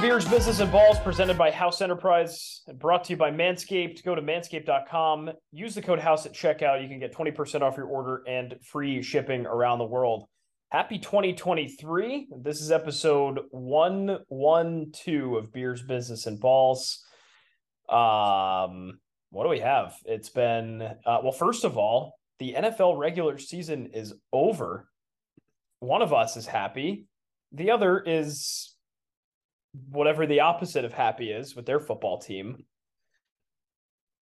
Beers, Business, and Balls, presented by House Enterprise and brought to you by Manscaped. Go to manscaped.com, use the code HOUSE at checkout. You can get 20% off your order and free shipping around the world. Happy 2023. This is episode 112 of Beers, Business, and Balls. Um, what do we have? It's been, uh, well, first of all, the NFL regular season is over. One of us is happy, the other is whatever the opposite of happy is with their football team.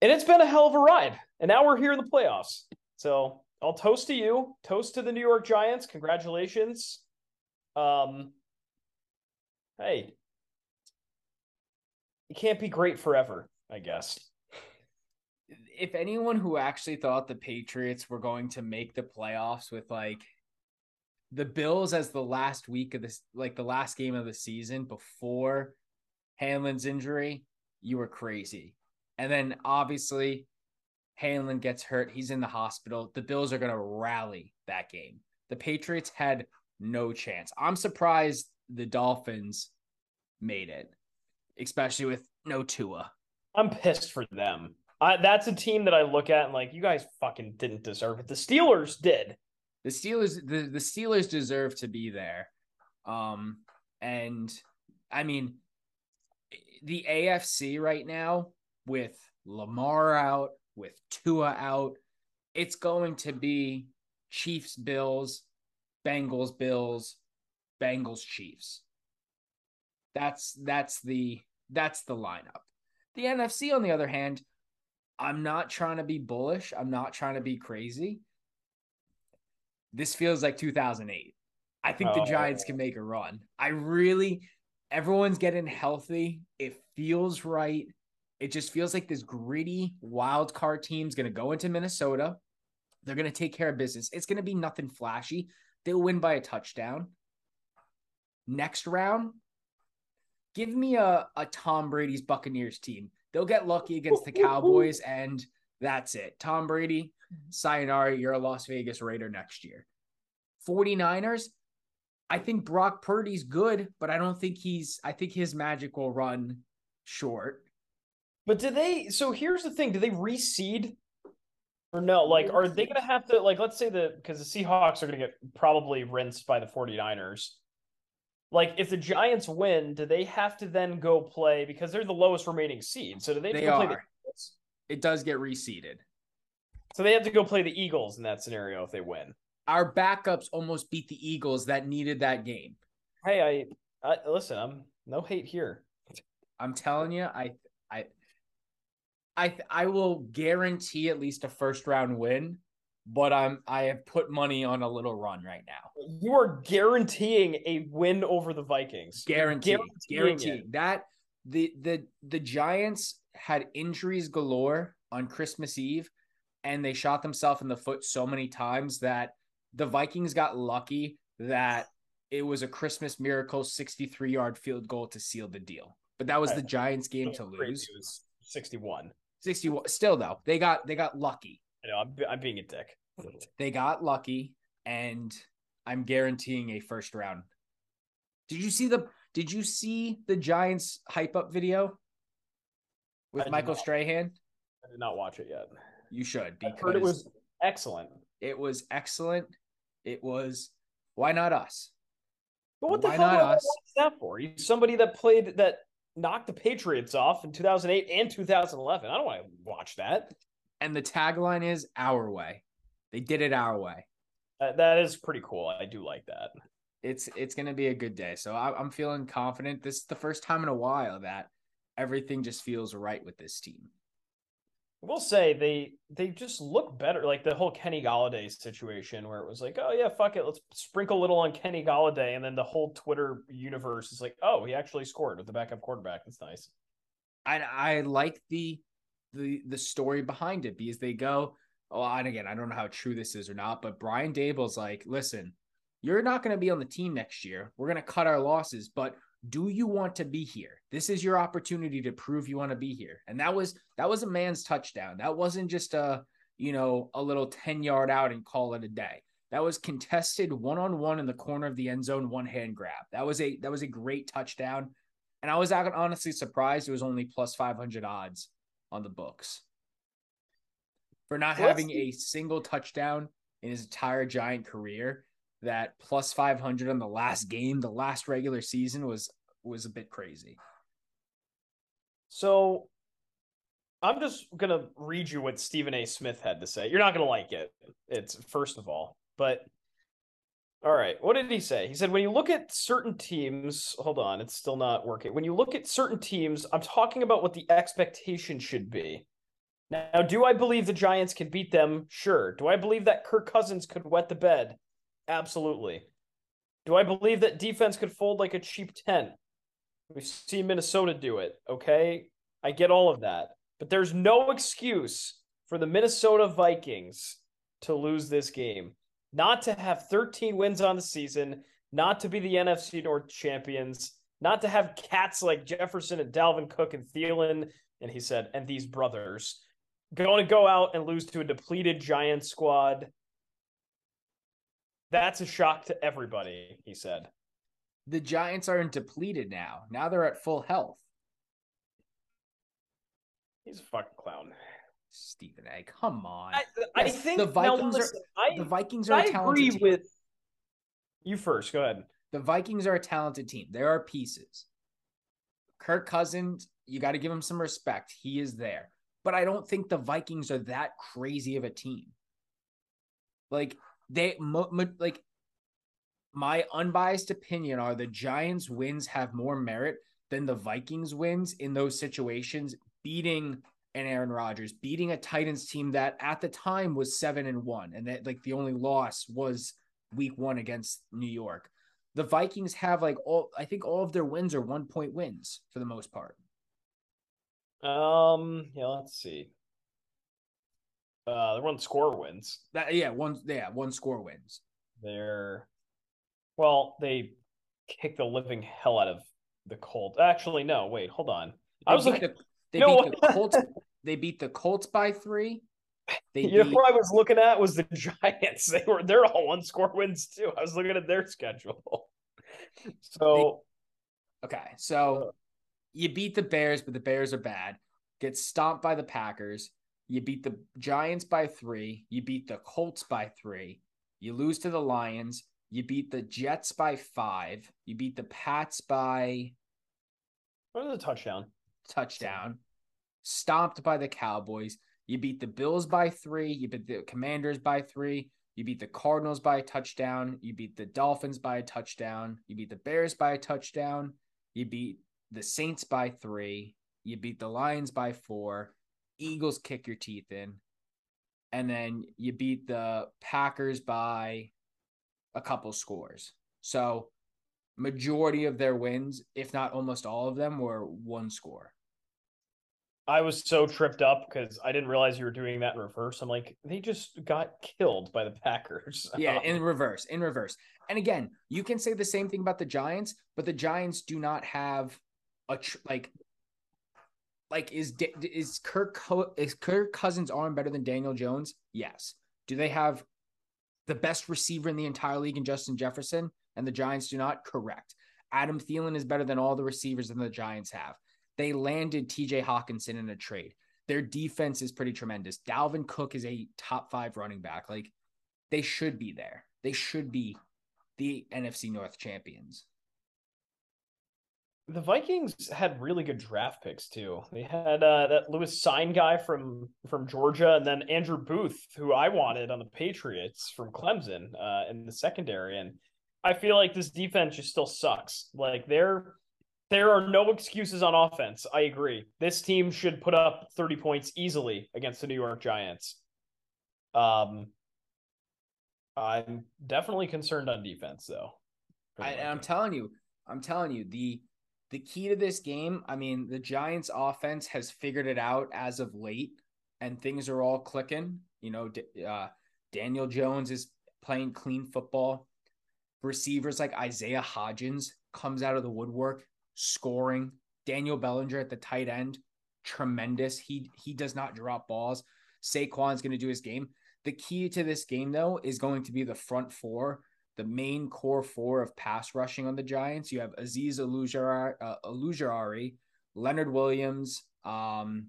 And it's been a hell of a ride. And now we're here in the playoffs. So I'll toast to you. Toast to the New York Giants. Congratulations. Um hey. It can't be great forever, I guess. If anyone who actually thought the Patriots were going to make the playoffs with like the Bills as the last week of this, like the last game of the season before Hamlin's injury, you were crazy. And then obviously, Hamlin gets hurt. He's in the hospital. The Bills are going to rally that game. The Patriots had no chance. I'm surprised the Dolphins made it, especially with no Tua. I'm pissed for them. I, that's a team that I look at and like, you guys fucking didn't deserve it. The Steelers did the Steelers the, the Steelers deserve to be there. Um and I mean the AFC right now with Lamar out, with Tua out, it's going to be Chiefs Bills, Bengals Bills, Bengals Chiefs. That's that's the that's the lineup. The NFC on the other hand, I'm not trying to be bullish, I'm not trying to be crazy this feels like 2008. I think oh. the Giants can make a run. I really, everyone's getting healthy. It feels right. It just feels like this gritty wild card team's going to go into Minnesota. They're going to take care of business. It's going to be nothing flashy. They'll win by a touchdown. Next round, give me a, a Tom Brady's Buccaneers team. They'll get lucky against the Cowboys, and that's it. Tom Brady, Mm-hmm. sayonara, you're a Las Vegas Raider next year. 49ers, I think Brock Purdy's good, but I don't think he's I think his magic will run short. But do they so here's the thing, do they reseed or no? Like are they gonna have to like let's say the because the Seahawks are gonna get probably rinsed by the 49ers. Like if the Giants win, do they have to then go play because they're the lowest remaining seed? So do they, they are. The- it does get reseeded. So they have to go play the Eagles in that scenario if they win. Our backups almost beat the Eagles that needed that game. Hey, I, I listen. I'm no hate here. I'm telling you, I, I, I, I will guarantee at least a first round win. But I'm I have put money on a little run right now. You are guaranteeing a win over the Vikings. Guaranteed, guaranteed that the the the Giants had injuries galore on Christmas Eve and they shot themselves in the foot so many times that the Vikings got lucky that it was a Christmas miracle 63 yard field goal to seal the deal. But that was the Giants game to lose. 61. 61. Still though, they got they got lucky. I know, I'm, I'm being a dick. They got lucky and I'm guaranteeing a first round. Did you see the did you see the Giants hype up video with Michael not, Strahan? I did not watch it yet. You should because it was excellent. It was excellent. It was why not us? But what the why hell not us? that for? He's somebody that played that knocked the Patriots off in 2008 and 2011. I don't want to watch that. And the tagline is our way. They did it our way. Uh, that is pretty cool. I do like that. It's it's going to be a good day. So I, I'm feeling confident. This is the first time in a while that everything just feels right with this team. Will say they they just look better. Like the whole Kenny Golladay situation, where it was like, oh yeah, fuck it, let's sprinkle a little on Kenny Golladay, and then the whole Twitter universe is like, oh, he actually scored with the backup quarterback. That's nice. I I like the the the story behind it because they go, oh, and again, I don't know how true this is or not, but Brian Daboll's like, listen, you're not going to be on the team next year. We're going to cut our losses, but do you want to be here? This is your opportunity to prove you want to be here. And that was that was a man's touchdown. That wasn't just a, you know, a little 10 yard out and call it a day. That was contested one on one in the corner of the end zone, one hand grab. That was a that was a great touchdown. And I was honestly surprised it was only plus 500 odds on the books for not having a single touchdown in his entire Giant career. That plus 500 on the last game, the last regular season was was a bit crazy. So I'm just gonna read you what Stephen A. Smith had to say. You're not gonna like it. It's first of all, but all right. What did he say? He said when you look at certain teams, hold on, it's still not working. When you look at certain teams, I'm talking about what the expectation should be. Now, do I believe the Giants can beat them? Sure. Do I believe that Kirk Cousins could wet the bed? Absolutely. Do I believe that defense could fold like a cheap tent? We've seen Minnesota do it. Okay. I get all of that. But there's no excuse for the Minnesota Vikings to lose this game. Not to have 13 wins on the season, not to be the NFC North champions, not to have cats like Jefferson and Dalvin Cook and Thielen, and he said, and these brothers going to go out and lose to a depleted Giant squad. That's a shock to everybody, he said. The Giants aren't depleted now. Now they're at full health. He's a fucking clown. Stephen A. Come on. I, I yes, think the Vikings listen, are I, the Vikings are I a talented agree with you first. Go ahead. The Vikings are a talented team. There are pieces. Kirk Cousins, you got to give him some respect. He is there. But I don't think the Vikings are that crazy of a team. Like they mo, mo, like my unbiased opinion are the Giants wins have more merit than the Vikings wins in those situations beating an Aaron Rodgers, beating a Titans team that at the time was seven and one, and that like the only loss was week one against New York. The Vikings have like all I think all of their wins are one point wins for the most part. Um, yeah, let's see. Uh, they're one score wins. That yeah, one yeah, one score wins. They're well, they kicked the living hell out of the Colts. Actually, no, wait, hold on. They I was like, the, they no. beat the Colts. they beat the Colts by three. They you beat... know what I was looking at was the Giants. They were they're all one score wins too. I was looking at their schedule. so they... okay, so you beat the Bears, but the Bears are bad. Get stomped by the Packers. You beat the Giants by three. You beat the Colts by three. You lose to the Lions. You beat the Jets by five. You beat the Pats by. What was the touchdown? touchdown, stomped by the Cowboys. You beat the Bills by three. You beat the Commanders by three. You beat the Cardinals by a touchdown. You beat the Dolphins by a touchdown. You beat the Bears by a touchdown. You beat the Saints by three. You beat the Lions by four. Eagles kick your teeth in. And then you beat the Packers by a couple scores. So, majority of their wins, if not almost all of them, were one score. I was so tripped up because I didn't realize you were doing that in reverse. I'm like, they just got killed by the Packers. yeah, in reverse, in reverse. And again, you can say the same thing about the Giants, but the Giants do not have a tr- like like is is Kirk is Kirk Cousins arm better than Daniel Jones? Yes. Do they have the best receiver in the entire league in Justin Jefferson and the Giants do not? Correct. Adam Thielen is better than all the receivers that the Giants have. They landed TJ Hockenson in a trade. Their defense is pretty tremendous. Dalvin Cook is a top five running back. Like they should be there. They should be the NFC North champions. The Vikings had really good draft picks too. They had uh, that Lewis Cine guy from from Georgia, and then Andrew Booth, who I wanted on the Patriots from Clemson uh, in the secondary. And I feel like this defense just still sucks. Like they're there are no excuses on offense. I agree. This team should put up 30 points easily against the New York Giants. Um, I'm definitely concerned on defense, though. I, I'm telling you, I'm telling you, the the key to this game. I mean, the Giants' offense has figured it out as of late, and things are all clicking. You know, uh, Daniel Jones is playing clean football. Receivers like Isaiah Hodgins comes out of the woodwork scoring. Daniel Bellinger at the tight end, tremendous. He he does not drop balls. Saquon's going to do his game. The key to this game though is going to be the front four the main core four of pass rushing on the Giants. You have Azeez Ojulari, uh, Leonard Williams, um,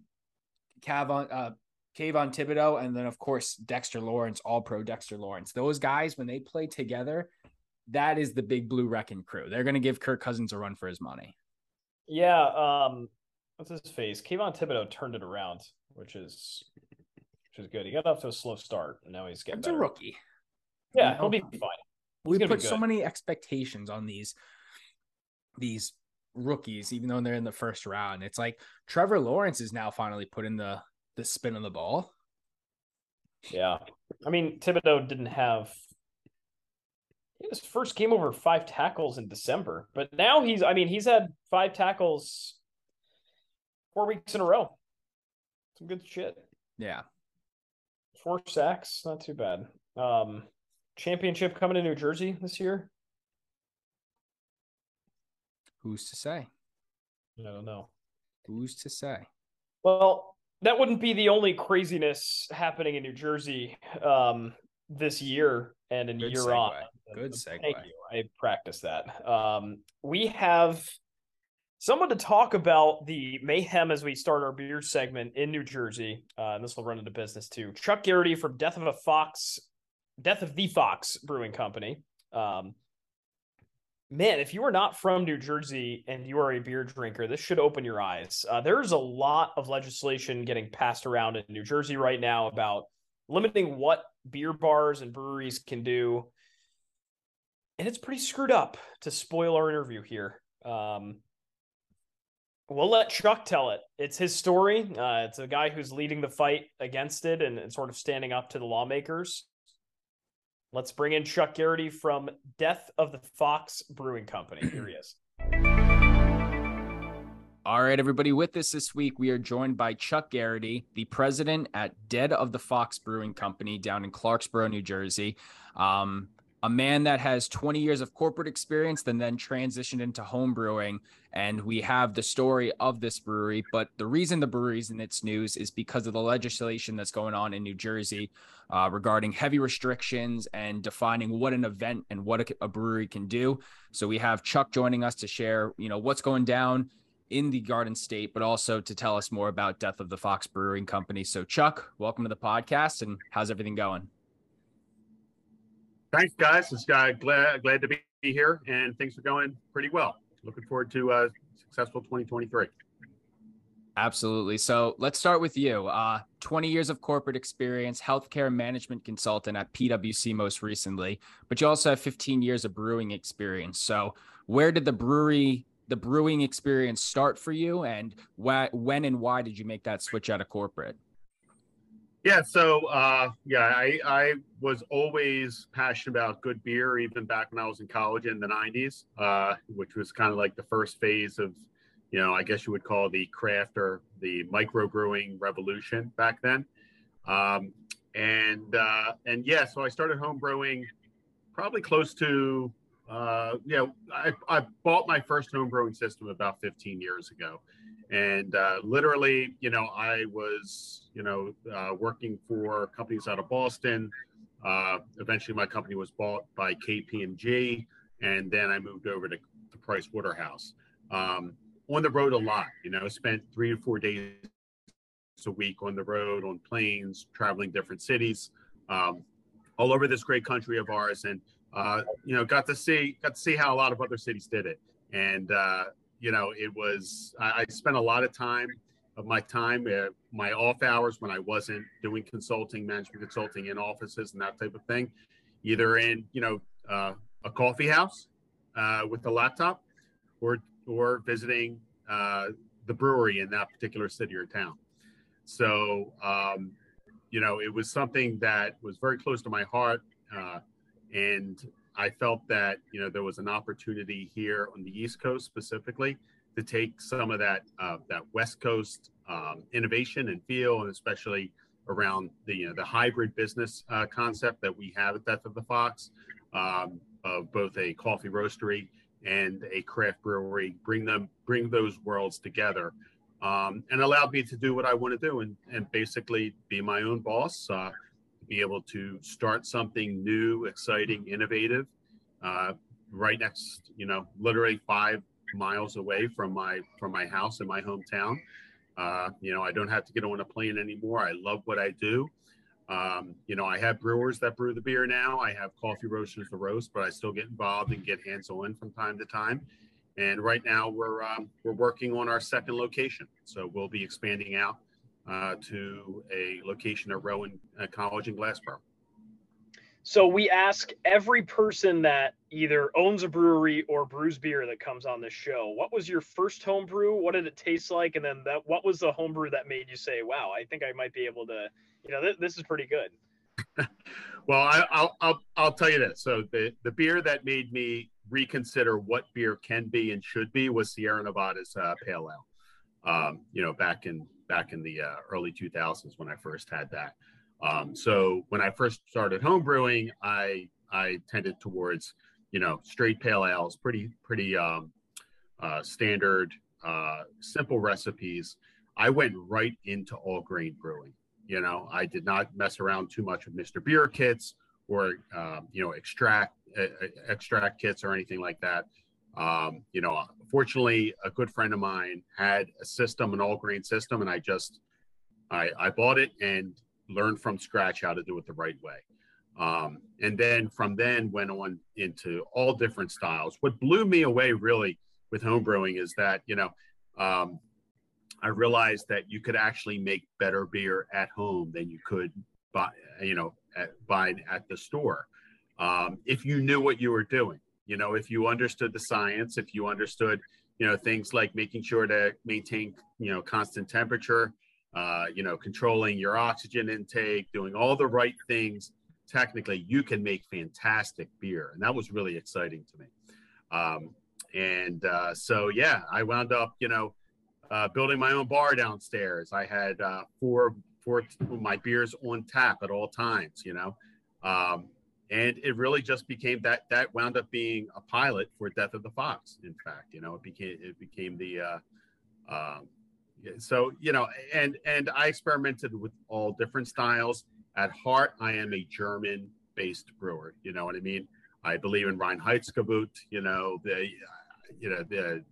Kavon, uh, Kayvon Thibodeaux, and then of course Dexter Lawrence, All Pro Dexter Lawrence. Those guys, when they play together, that is the big blue wrecking crew. They're going to give Kirk Cousins a run for his money. Yeah. Um, what's his face? Kayvon Thibodeaux turned it around, which is which is good. He got off to a slow start, and now he's getting. It's a rookie. Yeah, he'll be fine. We put so many expectations on these these rookies, even though they're in the first round. It's like Trevor Lawrence is now finally putting the the spin on the ball. Yeah, I mean Thibodeaux didn't have his first game over five tackles in December, but now he's I mean he's had five tackles four weeks in a row. Some good shit. Yeah, four sacks, not too bad. Um, championship coming to New Jersey this year. Who's to say? I don't know. Who's to say? Well, that wouldn't be the only craziness happening in New Jersey um, this year and in Good year segue. on. Good segue. Thank you. I practiced that. Um, we have someone to talk about the mayhem as we start our beer segment in New Jersey. Uh, and this will run into business too. Chuck Garrity from Death of a Fox, Death of the Fox Brewing Company. Um, man, if you are not from New Jersey and you are a beer drinker, this should open your eyes. Uh, there's a lot of legislation getting passed around in New Jersey right now about limiting what beer bars and breweries can do. And it's pretty screwed up to spoil our interview here. Um, we'll let Chuck tell it. It's his story. Uh, it's a guy who's leading the fight against it and, and sort of standing up to the lawmakers. Let's bring in Chuck Garrity from Death of the Fox Brewing Company. Here he is. All right, everybody. With us this week, we are joined by Chuck Garrity, the president at Death of the Fox Brewing Company down in Clarksboro, New Jersey. Um, a man that has 20 years of corporate experience and then transitioned into home brewing. And we have the story of this brewery. But the reason the brewery's in its news is because of the legislation that's going on in New Jersey uh, regarding heavy restrictions and defining what an event and what a, a brewery can do. So we have Chuck joining us to share, you know, what's going down in the Garden State, but also to tell us more about Death of the Fox Brewing Company. So, Chuck, welcome to the podcast, and how's everything going? Thanks, guys. It's uh, glad glad to be here, and things are going pretty well. Looking forward to a uh, successful 2023. Absolutely. So let's start with you. Uh, 20 years of corporate experience, healthcare management consultant at PwC most recently, but you also have 15 years of brewing experience. So where did the brewery, the brewing experience start for you, and wh- when and why did you make that switch out of corporate? Yeah, so uh, yeah, I, I was always passionate about good beer, even back when I was in college in the '90s, uh, which was kind of like the first phase of, you know, I guess you would call the craft or the microbrewing revolution back then. Um, and uh, and yeah, so I started home brewing probably close to, uh, yeah, I, I bought my first home brewing system about 15 years ago and uh, literally you know i was you know uh, working for companies out of boston. Uh, eventually my company was bought by kpmg and then i moved over to, to price waterhouse um, on the road a lot you know spent three to four days a week on the road on planes traveling different cities um, all over this great country of ours. And uh, you know got to see got to see how a lot of other cities did it. And uh, you know, it was, I, I spent a lot of time of my time, uh, my off hours when I wasn't doing consulting, management consulting in offices and that type of thing, either in, you know, uh, a coffee house uh, with a laptop or, or visiting uh, the brewery in that particular city or town. So, um, you know, it was something that was very close to my heart. Uh, and I felt that you know there was an opportunity here on the East Coast specifically to take some of that uh, that West Coast um, innovation and feel, and especially around the you know, the hybrid business uh, concept that we have at Death of the Fox, um, of both a coffee roastery and a craft brewery, bring them bring those worlds together, um, and allowed me to do what I want to do and and basically be my own boss. Uh, be able to start something new, exciting, innovative, uh, right next, you know, literally five miles away from my from my house in my hometown. Uh, you know, I don't have to get on a plane anymore. I love what I do. Um, you know, I have brewers that brew the beer now. I have coffee roasters to roast, but I still get involved and get hands on from time to time. And right now, we're um, we're working on our second location, so we'll be expanding out uh, to a location at Rowan uh, College in Glassboro. So we ask every person that either owns a brewery or brews beer that comes on this show, what was your first home brew? What did it taste like? And then that, what was the home brew that made you say, wow, I think I might be able to, you know, th- this is pretty good. well, I, will I'll, I'll tell you this. So the, the beer that made me reconsider what beer can be and should be was Sierra Nevada's uh, pale ale. Um, you know, back in, back in the uh, early 2000s when I first had that. Um, so when I first started home brewing, I I tended towards you know straight pale ales, pretty pretty um, uh, standard, uh, simple recipes. I went right into all grain brewing. You know, I did not mess around too much with Mr. Beer kits or um, you know extract extract kits or anything like that. Um, you know, fortunately, a good friend of mine had a system, an all grain system, and I just I, I bought it and learned from scratch how to do it the right way. Um, and then from then went on into all different styles. What blew me away really with homebrewing is that, you know, um, I realized that you could actually make better beer at home than you could buy, you know, at, buy at the store. Um, if you knew what you were doing, you know, if you understood the science, if you understood, you know, things like making sure to maintain, you know, constant temperature, uh, you know, controlling your oxygen intake, doing all the right things, technically, you can make fantastic beer. And that was really exciting to me. Um, and uh, so, yeah, I wound up, you know, uh, building my own bar downstairs. I had uh, four, four my beers on tap at all times, you know. Um, and it really just became that that wound up being a pilot for Death of the Fox. In fact, you know, it became it became the uh, um, so you know and and i experimented with all different styles at heart i am a german based brewer you know what i mean i believe in reinheitsgebot you know the you know the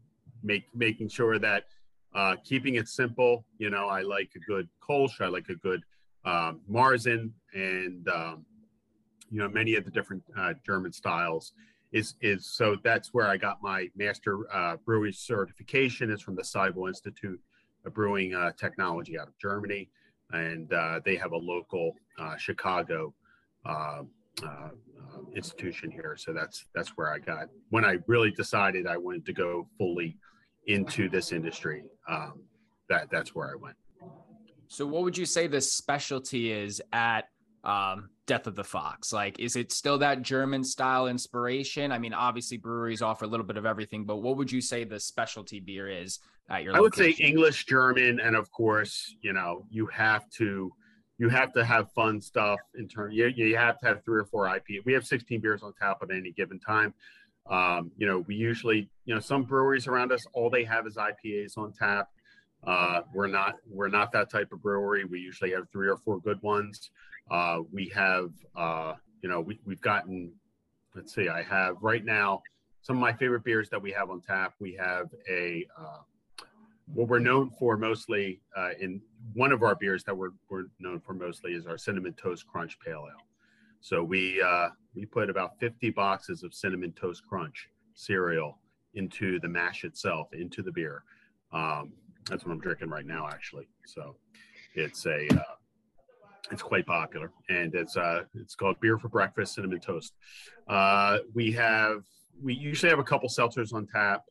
make making sure that uh, keeping it simple you know i like a good kolsch i like a good um, marzen and um, you know many of the different uh, german styles is is so that's where i got my master uh, certification is from the Siebel institute a brewing uh, technology out of Germany, and uh, they have a local uh, Chicago uh, institution here. So that's that's where I got when I really decided I wanted to go fully into this industry. Um, that that's where I went. So, what would you say the specialty is at um, Death of the Fox? Like, is it still that German style inspiration? I mean, obviously breweries offer a little bit of everything, but what would you say the specialty beer is at your? I would say English, German, and of course, you know, you have to you have to have fun stuff in terms. You, you have to have three or four IP. We have 16 beers on tap at any given time. Um, you know, we usually, you know, some breweries around us, all they have is IPAs on tap. Uh, we're not we're not that type of brewery. We usually have three or four good ones. Uh, we have, uh, you know, we, we've gotten, let's see, I have right now some of my favorite beers that we have on tap. We have a, uh, what we're known for mostly uh, in one of our beers that we're, we're known for mostly is our cinnamon toast crunch pale ale. So we uh, we put about 50 boxes of cinnamon toast crunch cereal into the mash itself, into the beer. Um, that's what I'm drinking right now, actually. So it's a uh, it's quite popular, and it's uh, it's called Beer for Breakfast Cinnamon Toast. Uh, we have we usually have a couple seltzers on tap.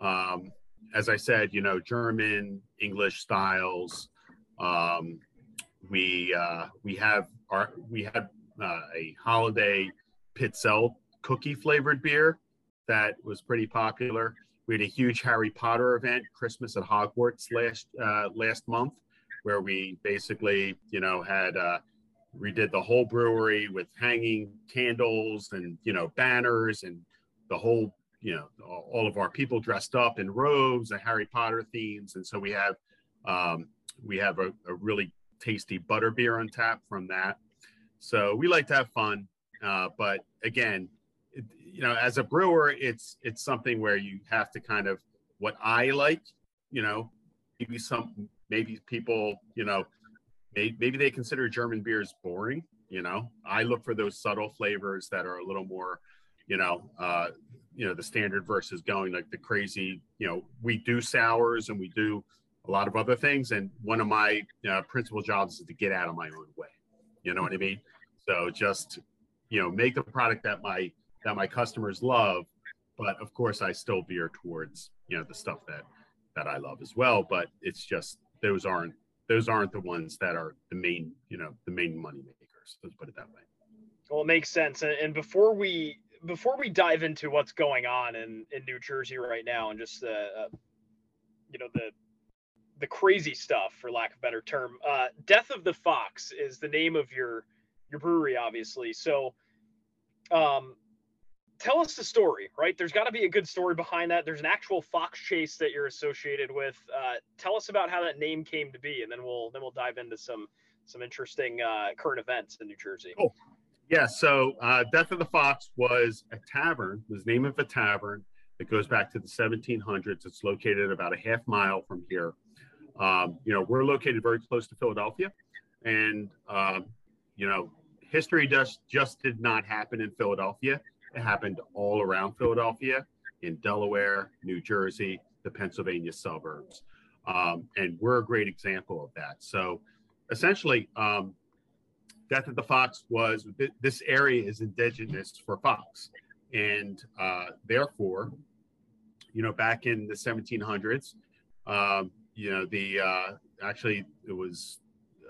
Um, as I said, you know, German, English styles. Um, we uh, we have our we had uh, a holiday pizzelle cookie flavored beer that was pretty popular. We had a huge Harry Potter event, Christmas at Hogwarts last uh, last month, where we basically, you know, had uh, redid the whole brewery with hanging candles and you know banners and the whole, you know, all of our people dressed up in robes and Harry Potter themes, and so we have um, we have a, a really tasty butter beer on tap from that. So we like to have fun, uh, but again, you know, as a brewer, it's it's something where you have to kind of what I like, you know, maybe some maybe people, you know, maybe, maybe they consider German beers boring. You know, I look for those subtle flavors that are a little more, you know, uh, you know, the standard versus going like the crazy. You know, we do sours and we do a lot of other things, and one of my uh, principal jobs is to get out of my own way. You know what I mean? So just you know, make the product that my that my customers love, but of course I still veer towards you know the stuff that that I love as well. But it's just those aren't those aren't the ones that are the main you know the main money makers. Let's put it that way. Well, it makes sense. And before we before we dive into what's going on in in New Jersey right now and just the uh, you know the the crazy stuff for lack of better term uh, death of the fox is the name of your your brewery obviously so um tell us the story, right? There's got to be a good story behind that. There's an actual fox chase that you're associated with. Uh, tell us about how that name came to be, and then we'll then we'll dive into some some interesting uh, current events in New Jersey. Oh, yeah. So, uh, Death of the Fox was a tavern. Was the name of a tavern that goes back to the 1700s. It's located about a half mile from here. Um, you know, we're located very close to Philadelphia, and um, you know, history just just did not happen in Philadelphia it happened all around Philadelphia, in Delaware, New Jersey, the Pennsylvania suburbs. Um, and we're a great example of that. So essentially, um, Death of the Fox was this area is indigenous for fox. And uh, therefore, you know, back in the 1700s, um, you know, the uh, actually it was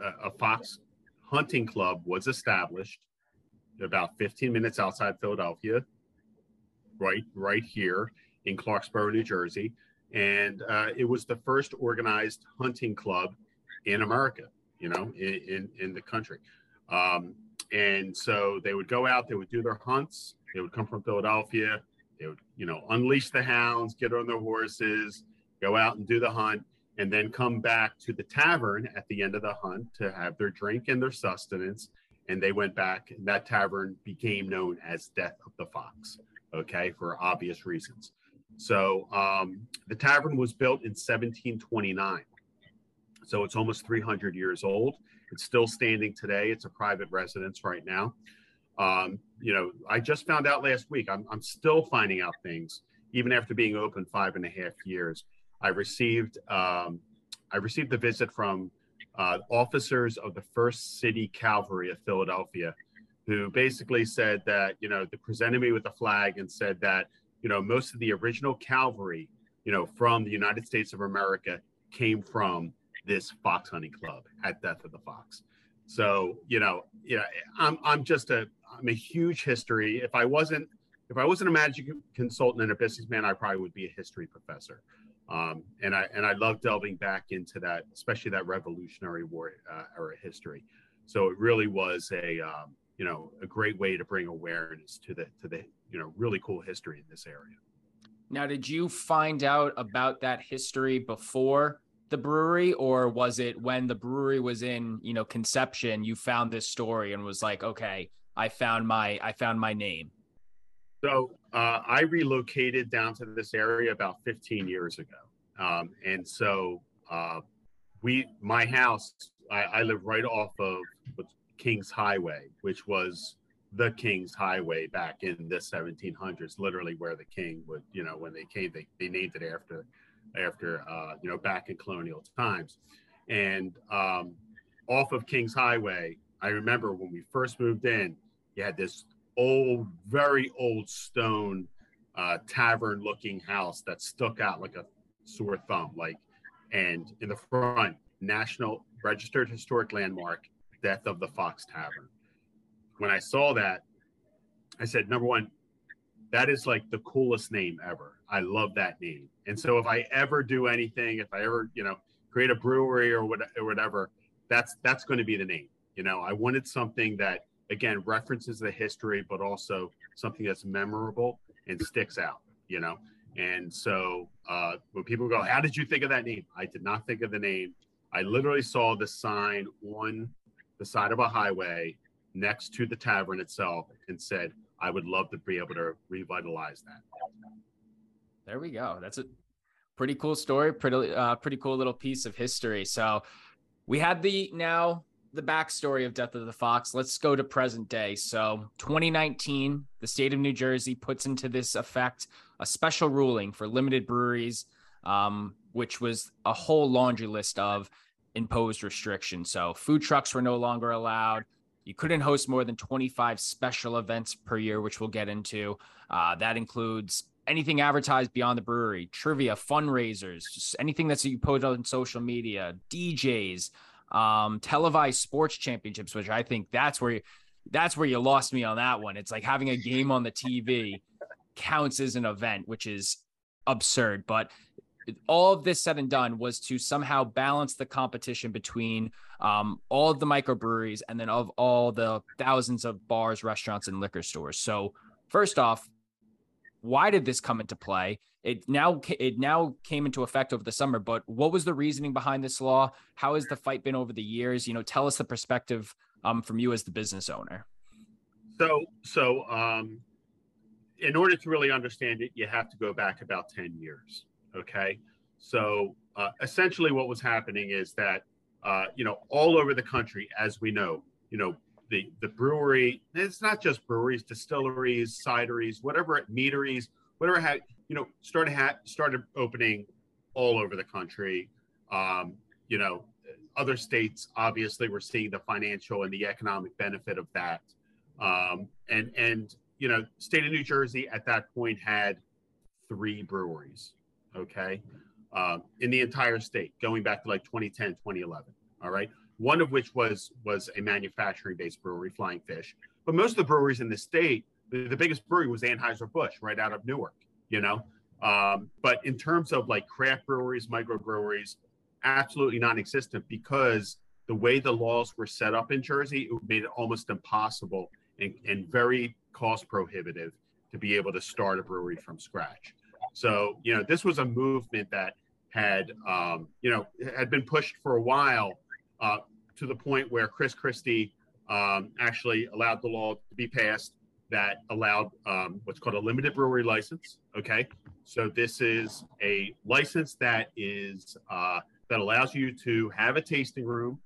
a, a fox hunting club was established about 15 minutes outside Philadelphia, right, right here in Clarksboro, New Jersey. And uh, it was the first organized hunting club in America, you know, in, in, in the country. Um, and so they would go out, they would do their hunts. They would come from Philadelphia. They would, you know, unleash the hounds, get on their horses, go out and do the hunt, and then come back to the tavern at the end of the hunt to have their drink and their sustenance and they went back and that tavern became known as death of the fox okay for obvious reasons. So um, the tavern was built in 1729 so it's almost 300 years old. It's still standing today. It's a private residence right now. Um, you know i just found out last week I'm, I'm still finding out things. Even after being open five and a half years i received um, i received a visit from uh, officers of the First City Cavalry of Philadelphia, who basically said that, you know, they presented me with a flag and said that, you know, most of the original cavalry, you know, from the United States of America came from this fox hunting club at Death of the Fox. So, you know, you know, I'm I'm just a I'm a huge history. If I wasn't if I wasn't a magic consultant and a businessman, I probably would be a history professor. Um, and I and I love delving back into that, especially that Revolutionary War uh, era history. So it really was a um, you know a great way to bring awareness to the to the you know really cool history in this area. Now, did you find out about that history before the brewery, or was it when the brewery was in you know conception? You found this story and was like, okay, I found my I found my name. So uh, I relocated down to this area about 15 years ago, um, and so uh, we, my house, I, I, live right off of King's Highway, which was the King's Highway back in the 1700s, literally where the king would, you know, when they came, they, they named it after, after, uh, you know, back in colonial times, and um, off of King's Highway, I remember when we first moved in, you had this old, very old stone uh, tavern looking house that stuck out like a sore thumb. Like, and in the front, National Registered Historic Landmark, Death of the Fox Tavern. When I saw that, I said, number one, that is like the coolest name ever. I love that name. And so if I ever do anything, if I ever, you know, create a brewery or whatever, that's that's going to be the name. You know, I wanted something that again references the history, but also something that's memorable and sticks out. You know, and so uh, when people go, "How did you think of that name?" I did not think of the name. I literally saw the sign on the side of a highway next to the tavern itself and said, I would love to be able to revitalize that. There we go. That's a pretty cool story. Pretty uh, pretty cool little piece of history. So we had the now the backstory of Death of the Fox. Let's go to present day. So 2019, the state of New Jersey puts into this effect a special ruling for limited breweries, um, which was a whole laundry list of imposed restrictions. So food trucks were no longer allowed. You couldn't host more than 25 special events per year, which we'll get into. Uh, that includes anything advertised beyond the brewery, trivia, fundraisers, just anything that's you post on social media, DJs, um, televised sports championships, which I think that's where you, that's where you lost me on that one. It's like having a game on the TV counts as an event, which is absurd. But all of this said and done was to somehow balance the competition between um, all of the microbreweries and then of all the thousands of bars, restaurants, and liquor stores. So first off, why did this come into play? It now it now came into effect over the summer, but what was the reasoning behind this law? How has the fight been over the years? You know, tell us the perspective um, from you as the business owner. So, so um, in order to really understand it, you have to go back about ten years. Okay, so uh, essentially, what was happening is that uh, you know all over the country, as we know, you know the the brewery. It's not just breweries, distilleries, cideries, whatever meaderies, whatever had you know started ha- started opening all over the country. Um, you know, other states obviously were seeing the financial and the economic benefit of that. Um, and and you know, state of New Jersey at that point had three breweries. Okay. Um, in the entire state, going back to like 2010, 2011. All right one of which was was a manufacturing based brewery, Flying Fish. But most of the breweries in the state, the, the biggest brewery was Anheuser Busch, right out of Newark. You know, um, but in terms of like craft breweries, microbreweries, absolutely non-existent because the way the laws were set up in Jersey, it made it almost impossible and, and very cost prohibitive to be able to start a brewery from scratch. So, you know, this was a movement that had, um, you know, had been pushed for a while uh, to the point where Chris Christie um, actually allowed the law to be passed that allowed um, what's called a limited brewery license. Okay, so this is a license that is uh, that allows you to have a tasting room.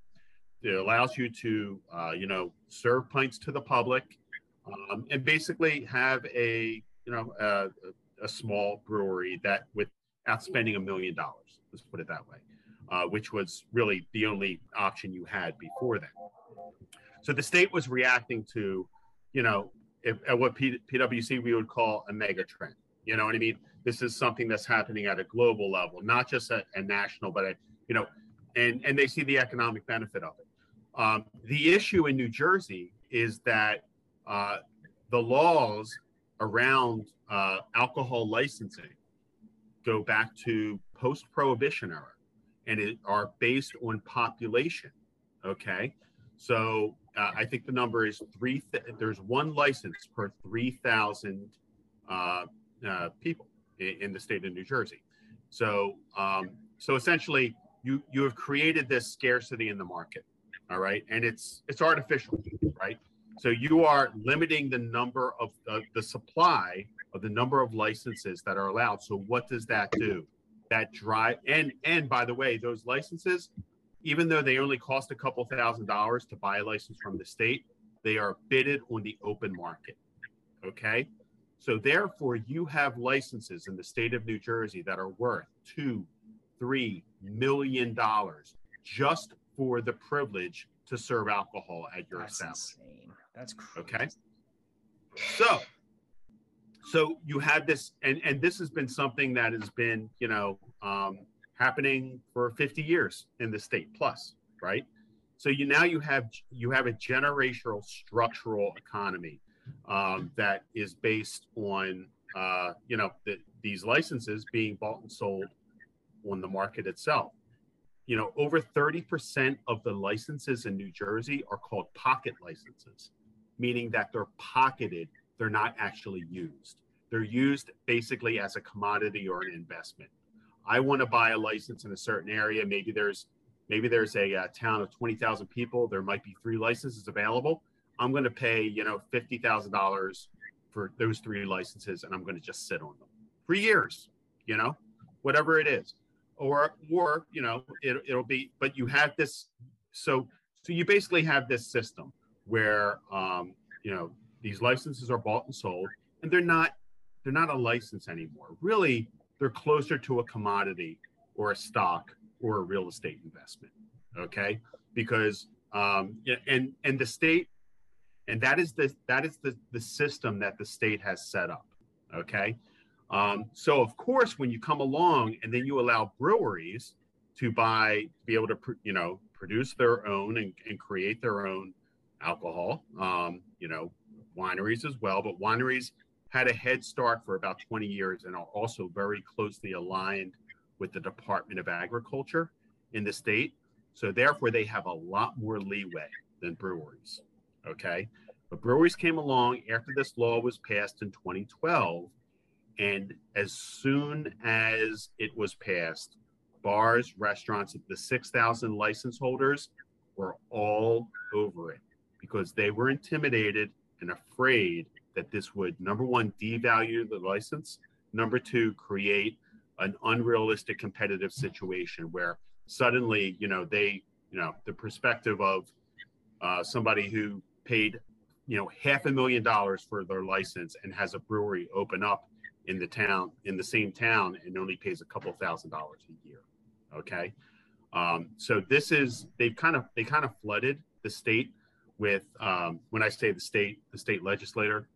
It allows you to uh, you know serve pints to the public, um, and basically have a you know a, a small brewery that without spending a million dollars. Let's put it that way uh, which was really the only option you had before then. So the state was reacting to, you know, if, at what P, PwC we would call a mega trend. You know what I mean? This is something that's happening at a global level, not just a, national, but you know, and and they see the economic benefit of it. Um, the issue in New Jersey is that uh, the laws around uh, alcohol licensing go back to post-prohibition era and it are based on population. Okay. So uh, I think the number is three. Th- there's one license per 3,000 uh, uh, people in, in, the state of New Jersey. So, um, so essentially, you you have created this scarcity in the market. All right, and it's it's artificial, right? So you are limiting the number of the supply of the number of licenses that are allowed. So what does that do? That drive and and by the way those licenses even though they only cost a couple thousand dollars to buy a license from the state they are bidded on the open market okay so therefore you have licenses in the state of new jersey that are worth two three million dollars just for the privilege to serve alcohol at your That's establishment insane. That's crazy. okay so so you have this and and this has been something that has been you know um, happening for 50 years in the state plus right? So you now you have you have a generational structural economy um, that is based on uh, you know the, these licenses being bought and sold on the market itself. You know over 30% of the licenses in new jersey are called pocket licenses meaning that they're pocketed they're not actually used. They're used basically as a commodity or an investment. I want to buy a license in a certain area. Maybe there's maybe there's a, a uh, town of 20,000 people. There might be three licenses available. I'm going to pay, you know, $50,000 for those three licenses and I'm going to just sit on them for years, you know, whatever it is. Or, or, you know, it, it'll be, but you have this. So, so you basically have this system where, um, you know, these licenses are bought and sold and they're not, they're not a license anymore. Really, they're closer to a commodity or a stock or a real estate investment. Okay. Because, um, and, and the state and that is the that is the the system that the state has set up okay um, so of course when you come along and then you allow breweries to buy be able to you know produce their own and, and create their own alcohol um, you know wineries as well but wineries had a head start for about 20 years and are also very closely aligned with the department of agriculture in the state so therefore they have a lot more leeway than breweries Okay. But breweries came along after this law was passed in 2012. And as soon as it was passed, bars, restaurants, the 6,000 license holders were all over it because they were intimidated and afraid that this would, number one, devalue the license, number two, create an unrealistic competitive situation where suddenly, you know, they, you know, the perspective of uh, somebody who paid, you know, half a million dollars for their license and has a brewery open up in the town, in the same town, and only pays a couple thousand dollars a year. Okay. Um, so this is they've kind of they kind of flooded the state with um, when I say the state, the state legislator,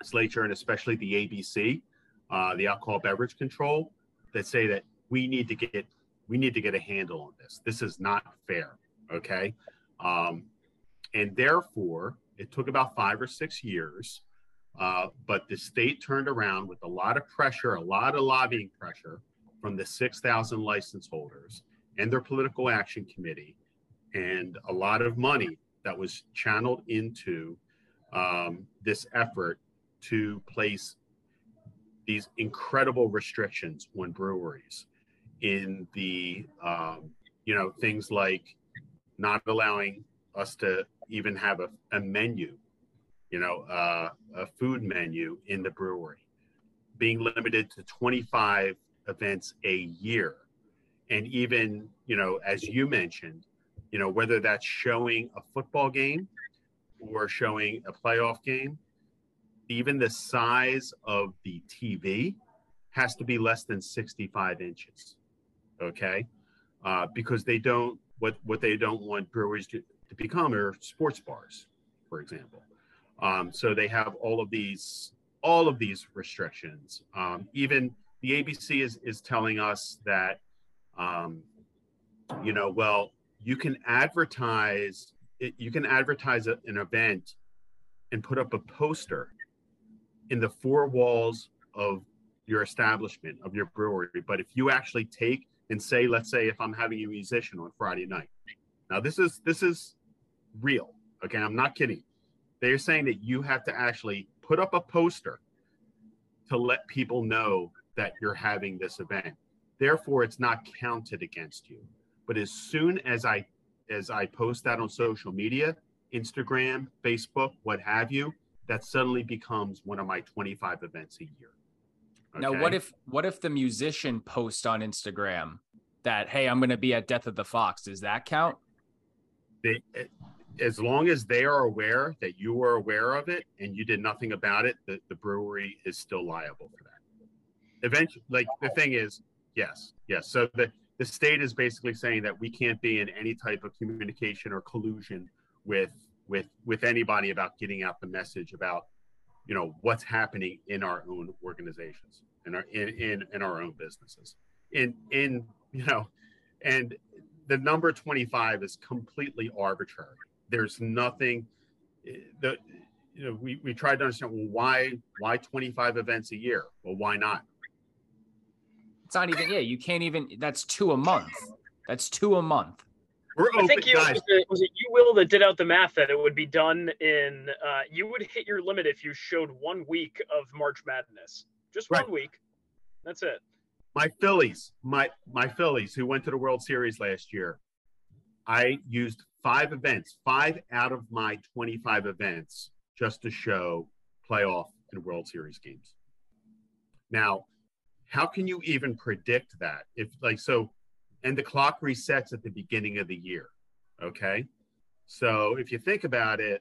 legislature, and especially the ABC, uh, the alcohol beverage control, that say that we need to get we need to get a handle on this. This is not fair. Okay. Um, and therefore, it took about five or six years. Uh, but the state turned around with a lot of pressure, a lot of lobbying pressure from the 6,000 license holders and their political action committee, and a lot of money that was channeled into um, this effort to place these incredible restrictions on breweries in the um, you know things like not allowing us to even have a, a menu, you know, uh, a food menu in the brewery, being limited to 25 events a year. And even, you know, as you mentioned, you know, whether that's showing a football game or showing a playoff game, even the size of the TV has to be less than 65 inches. Okay. Uh, because they don't, what, what they don't want breweries to, to become are sports bars, for example. Um, so they have all of these all of these restrictions. Um, even the ABC is is telling us that um, you know, well, you can advertise it, you can advertise a, an event and put up a poster in the four walls of your establishment of your brewery. But if you actually take and say, let's say, if I'm having a musician on Friday night, now this is this is real. Okay, I'm not kidding. They're saying that you have to actually put up a poster to let people know that you're having this event. Therefore, it's not counted against you. But as soon as I as I post that on social media, Instagram, Facebook, what have you, that suddenly becomes one of my 25 events a year. Okay? Now, what if what if the musician posts on Instagram that hey, I'm going to be at Death of the Fox? Does that count? They, eh, as long as they are aware that you were aware of it and you did nothing about it, the, the brewery is still liable for that. Eventually, like the thing is, yes, yes. So the, the state is basically saying that we can't be in any type of communication or collusion with with with anybody about getting out the message about you know what's happening in our own organizations in our in in, in our own businesses. In in you know and the number 25 is completely arbitrary. There's nothing the you know we, we tried to understand well why why 25 events a year? Well why not it's not even yeah you can't even that's two a month that's two a month we're open, I think you, guys. Was, it, was it you will that did out the math that it would be done in uh, you would hit your limit if you showed one week of March Madness just right. one week that's it my Phillies my my Phillies who went to the World Series last year I used five events, five out of my 25 events, just to show playoff and World Series games. Now, how can you even predict that? If like so, and the clock resets at the beginning of the year. Okay. So if you think about it,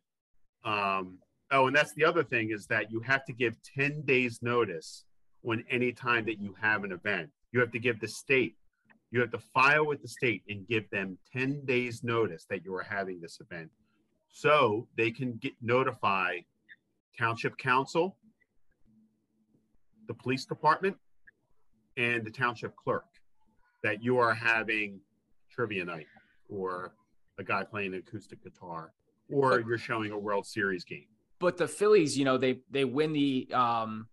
um, oh, and that's the other thing is that you have to give 10 days notice when any time that you have an event. You have to give the state, you have to file with the state and give them 10 days notice that you are having this event. So they can get notify township council, the police department, and the township clerk that you are having trivia night or a guy playing acoustic guitar or you're showing a World Series game. But the Phillies, you know, they they win the um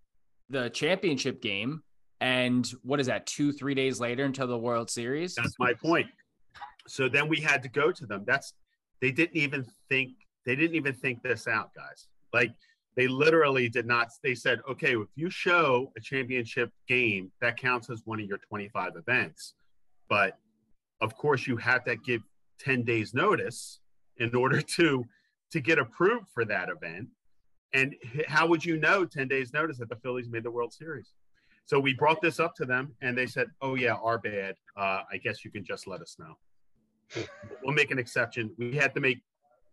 the championship game and what is that, two, three days later until the World Series? That's my point. So then we had to go to them. That's they didn't even think they didn't even think this out, guys. Like they literally did not they said, okay, if you show a championship game, that counts as one of your 25 events. But of course you have to give 10 days notice in order to to get approved for that event. And how would you know 10 days notice that the Phillies made the World Series? So we brought this up to them and they said, oh, yeah, our bad. Uh, I guess you can just let us know. we'll make an exception. We had to make,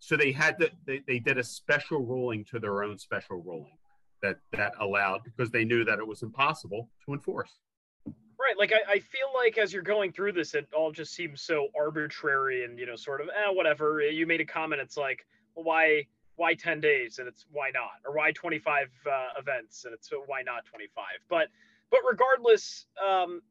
so they had to, they, they did a special ruling to their own special ruling that that allowed because they knew that it was impossible to enforce. Right. Like I, I feel like as you're going through this, it all just seems so arbitrary and you know, sort of, eh, whatever. You made a comment. It's like, well, why why 10 days and it's why not or why 25 uh, events and it's why not 25 but but regardless um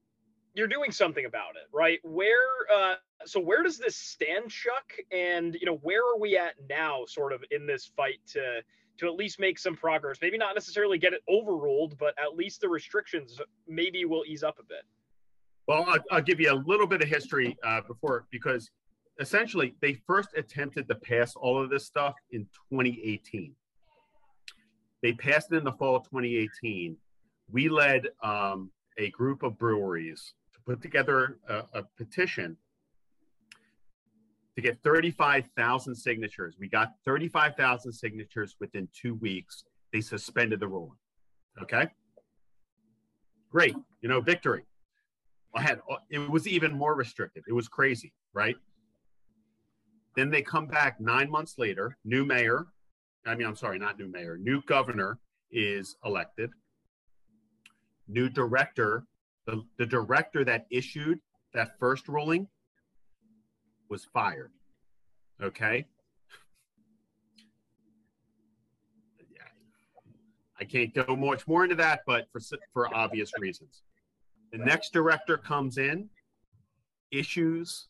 you're doing something about it right? Where uh so where does this stand chuck? And you know where are we at now sort of in this fight to to at least make some progress? Maybe not necessarily get it overruled but at least the restrictions maybe will ease up a bit. Well i'll, I'll give you a little bit of history uh, before because essentially they first attempted to pass all of this stuff in 2018 they passed it in the fall of 2018 we led um, a group of breweries put together a, a petition to get 35,000 signatures. We got 35,000 signatures within two weeks. They suspended the ruling. Okay. Great. You know, victory. I had, it was even more restrictive. It was crazy, right? Then they come back nine months later, new mayor. I mean, I'm sorry, not new mayor, new governor is elected. New director, the, the director that issued that first ruling was fired. Okay. I can't go much more into that, but for for obvious reasons. The next director comes in, issues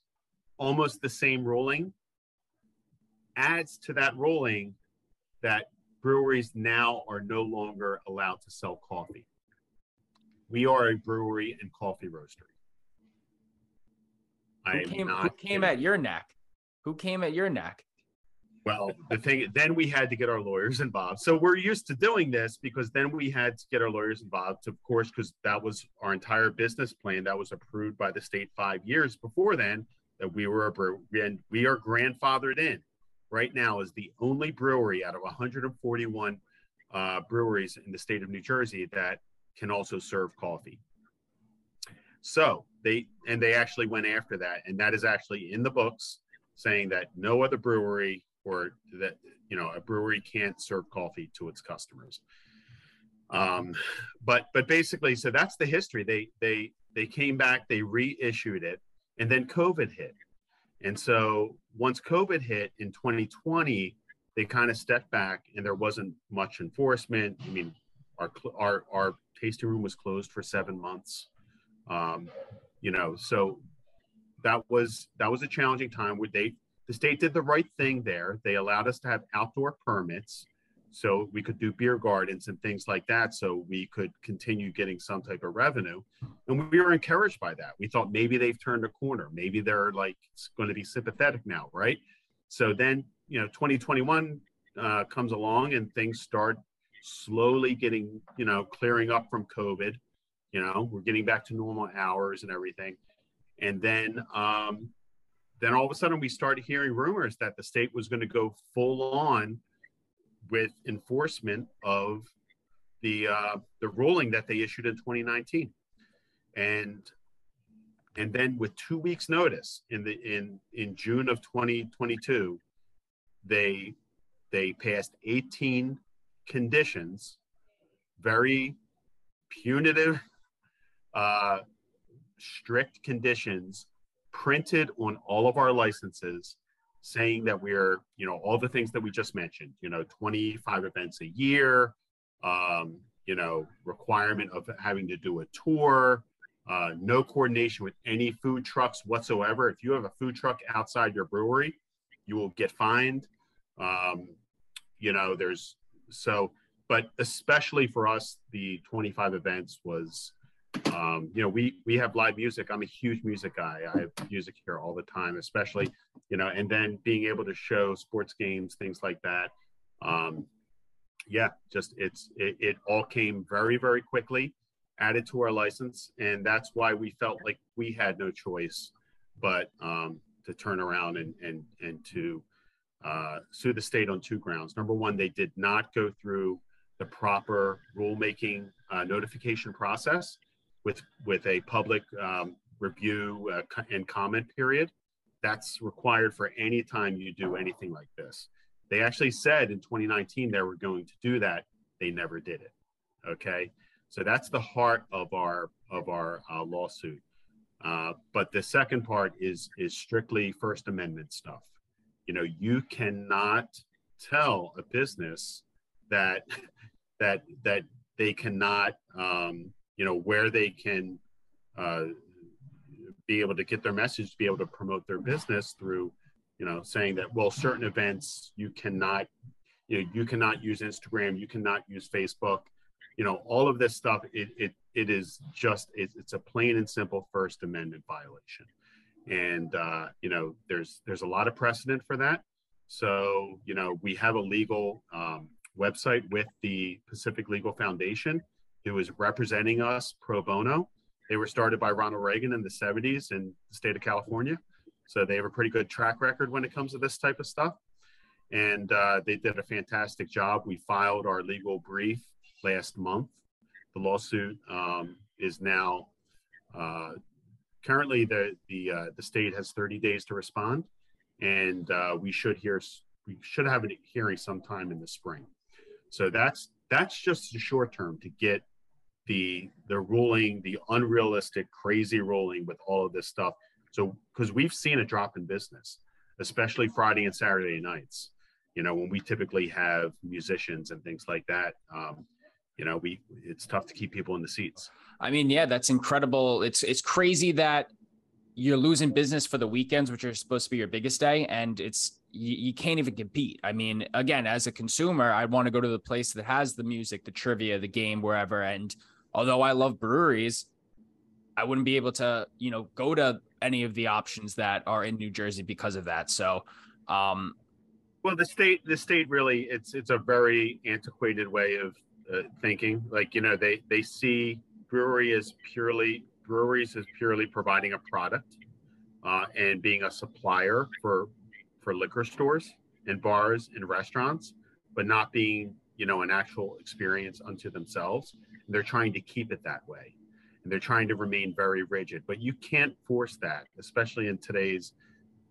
almost the same ruling, adds to that ruling that breweries now are no longer allowed to sell coffee. We are a brewery and coffee roastery. Who came, who came at your neck? Who came at your neck? Well, the thing then we had to get our lawyers involved. So we're used to doing this because then we had to get our lawyers involved, of course, because that was our entire business plan that was approved by the state five years before then that we were a brewery and we are grandfathered in right now as the only brewery out of 141 uh, breweries in the state of New Jersey that can also serve coffee. So they and they actually went after that, and that is actually in the books saying that no other brewery or that you know a brewery can't serve coffee to its customers. Um, but but basically, so that's the history. They they they came back, they reissued it, and then COVID hit, and so once COVID hit in 2020, they kind of stepped back, and there wasn't much enforcement. I mean, our our our tasting room was closed for seven months. Um, you know, so that was that was a challenging time. Where they the state did the right thing there. They allowed us to have outdoor permits, so we could do beer gardens and things like that, so we could continue getting some type of revenue. And we were encouraged by that. We thought maybe they've turned a corner. Maybe they're like going to be sympathetic now, right? So then, you know, 2021 uh, comes along and things start slowly getting, you know, clearing up from COVID. You know, we're getting back to normal hours and everything. And then, um, then all of a sudden we started hearing rumors that the state was going to go full on with enforcement of the uh, the ruling that they issued in 2019, and and then with two weeks notice in the in in June of 2022, they they passed 18 conditions, very punitive, uh, strict conditions printed on all of our licenses saying that we're, you know, all the things that we just mentioned, you know, 25 events a year, um, you know, requirement of having to do a tour, uh, no coordination with any food trucks whatsoever. If you have a food truck outside your brewery, you will get fined. Um, you know, there's so, but especially for us, the 25 events was, um, you know, we we have live music. I'm a huge music guy. I have music here all the time, especially, you know, and then being able to show sports games, things like that. Um, yeah, just it's it, it all came very very quickly added to our license, and that's why we felt like we had no choice but um, to turn around and and and to uh, sue the state on two grounds. Number one, they did not go through the proper rulemaking uh, notification process with with a public um, review uh, and comment period. That's required for any time you do anything like this. They actually said in 2019 they were going to do that. They never did it. Okay. So that's the heart of our of our uh, lawsuit. Uh, but the second part is is strictly First Amendment stuff. You know, you cannot tell a business that that that they cannot, um, you know, where they can uh, be able to get their message, to be able to promote their business through, you know, saying that well, certain events you cannot, you know, you cannot use Instagram, you cannot use Facebook you know all of this stuff it it, it is just it, it's a plain and simple first amendment violation and uh, you know there's there's a lot of precedent for that. So you know we have a legal um, website with the pacific legal foundation who is representing us pro bono. They were started by ronald reagan in the 70s in the state of california. So they have a pretty good track record when it comes to this type of stuff. And uh, they did a fantastic job. We filed our legal brief last month. The lawsuit um, is now uh, currently the the uh, the state has 30 days to respond, and uh, we should hear we should have a hearing sometime in the spring. So that's that's just the short term to get the the ruling, the unrealistic, crazy ruling with all of this stuff. So because we've seen a drop in business, especially Friday and Saturday nights. You know, when we typically have musicians and things like that. Um, you know, we it's tough to keep people in the seats. I mean, yeah, that's incredible. It's it's crazy that you're losing business for the weekends, which are supposed to be your biggest day, and it's you, you can't even compete. I mean, again, as a consumer, I want to go to the place that has the music, the trivia, the game, wherever. And although I love breweries, I wouldn't be able to, you know, go to any of the options that are in New Jersey because of that. So, um, well, the state, the state really, it's it's a very antiquated way of thinking. Like you know, they they see brewery as purely breweries as purely providing a product uh, and being a supplier for for liquor stores and bars and restaurants, but not being you know an actual experience unto themselves. And they're trying to keep it that way, and they're trying to remain very rigid. But you can't force that, especially in today's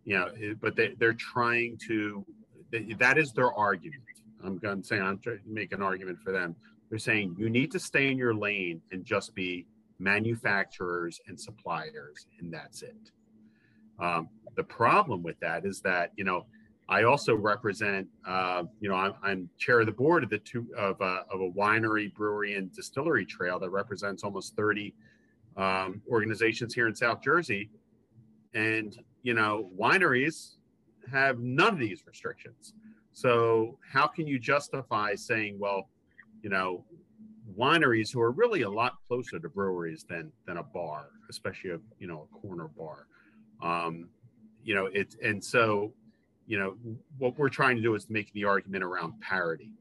you know. But they, they're trying to. That is their argument I'm going to say I'm trying to make an argument for them. They're saying you need to stay in your lane and just be manufacturers and suppliers, and that's it. Um, the problem with that is that you know I also represent uh, you know I'm, I'm, chair of the board of the two of a, of a winery, brewery, and distillery trail that represents almost 30 um, organizations here in South Jersey, and you know wineries have none of these restrictions. So how can you justify saying, well, you know, wineries who are really a lot closer to breweries than than a bar, especially a you know a corner bar. Um, you know, it's and so, you know, what we're trying to do is make the argument around parity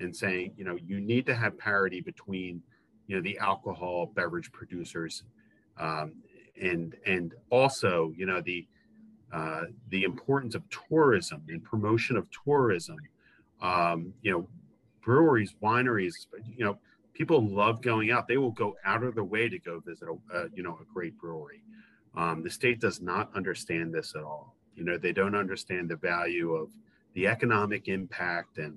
and saying, you know, you need to have parity between, you know, the alcohol beverage producers, um, and and also, you know, the uh, the importance of tourism and promotion of tourism. Um, you know, breweries, wineries, you know, people love going out. They will go out of their way to go visit a, you know a great brewery. Um, the state does not understand this at all. You know, they don't understand the value of the economic impact and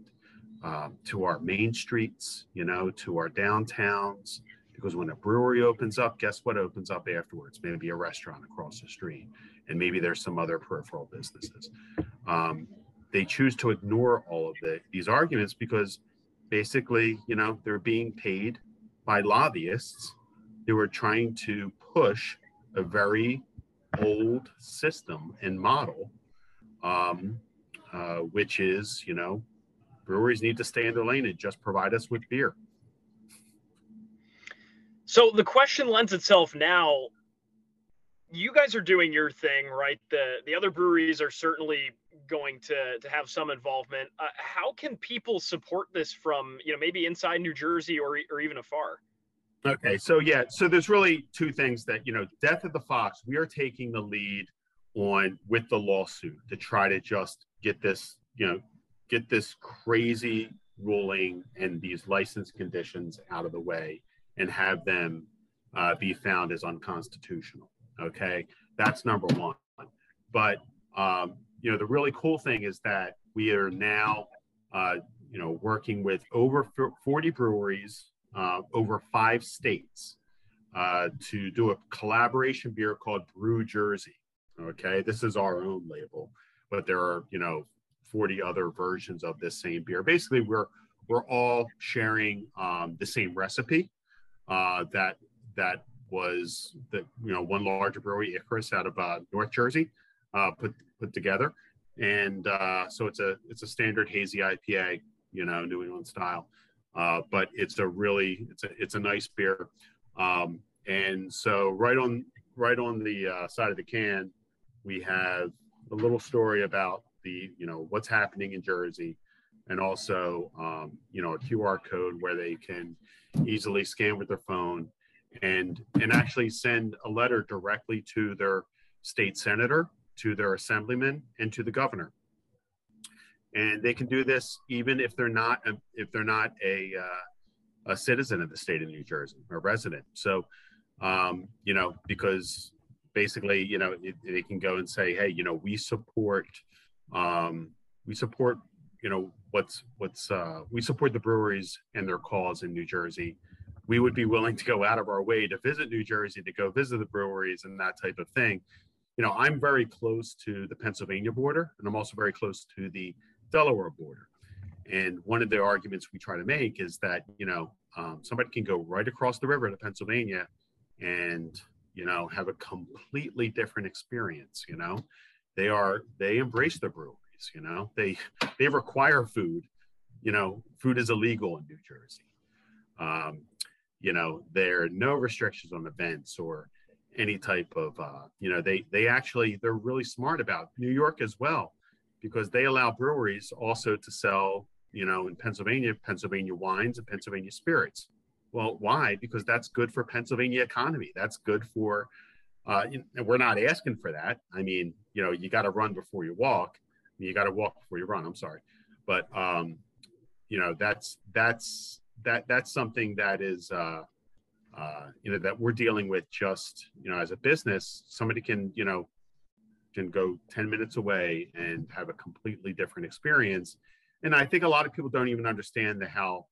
um, to our main streets, you know, to our downtowns. Because when a brewery opens up, guess what opens up afterwards? Maybe a restaurant across the street, and maybe there's some other peripheral businesses. Um, they choose to ignore all of the, these arguments because basically, you know, they're being paid by lobbyists who are trying to push a very old system and model, um, uh, which is, you know, breweries need to stay in their lane and just provide us with beer. So the question lends itself now. You guys are doing your thing, right? The the other breweries are certainly going to to have some involvement. Uh, how can people support this from you know maybe inside New Jersey or or even afar? Okay, so yeah, so there's really two things that you know, Death of the Fox. We are taking the lead on with the lawsuit to try to just get this you know get this crazy ruling and these license conditions out of the way and have them uh, be found as unconstitutional. Okay, that's number one. But um, you know, the really cool thing is that we are now, uh, you know, working with over 40 breweries, uh, over five states, uh, to do a collaboration beer called Brew Jersey. Okay, this is our own label, but there are, you know, 40 other versions of this same beer. Basically, we're we're all sharing um, the same recipe uh, that that was the you know one larger brewery, Icarus, out of uh, North Jersey, uh, put put together, and uh, so it's a it's a standard hazy IPA, you know, New England style, uh, but it's a really it's a it's a nice beer, um, and so right on right on the uh, side of the can, we have a little story about the you know what's happening in Jersey, and also um, you know a QR code where they can easily scan with their phone and and actually send a letter directly to their state senator, to their assemblyman, and to the governor. And they can do this even if they're not a, if they're not a uh, a citizen of the state of New Jersey, a resident. So, um, you know, because basically, you know, they can go and say, hey, you know, we support um, we support, you know, what's what's uh, we support the breweries and their cause in New Jersey. We would be willing to go out of our way to visit New Jersey to go visit the breweries and that type of thing. You know, I'm very close to the Pennsylvania border, and I'm also very close to the Delaware border. And one of the arguments we try to make is that you know um, somebody can go right across the river to Pennsylvania and you know have a completely different experience. You know, they are they embrace the you know? They they require food you know? Food is illegal in new jersey. Um, you know there are no restrictions on events or any type of uh, you know they they actually they're really smart about new york as well because they allow breweries also to sell you know in pennsylvania pennsylvania wines and pennsylvania spirits. Well why? Because that's good for pennsylvania economy. That's good for uh, we're not asking for that. I mean, you know, you got to run before you walk. You got to walk before you run. I'm sorry, but um, you know, that's that's that that's something that is uh, uh, you know that we're dealing with just you know as a business. Somebody can you know can go 10 minutes away and have a completely different experience. And I think a lot of people don't even understand the how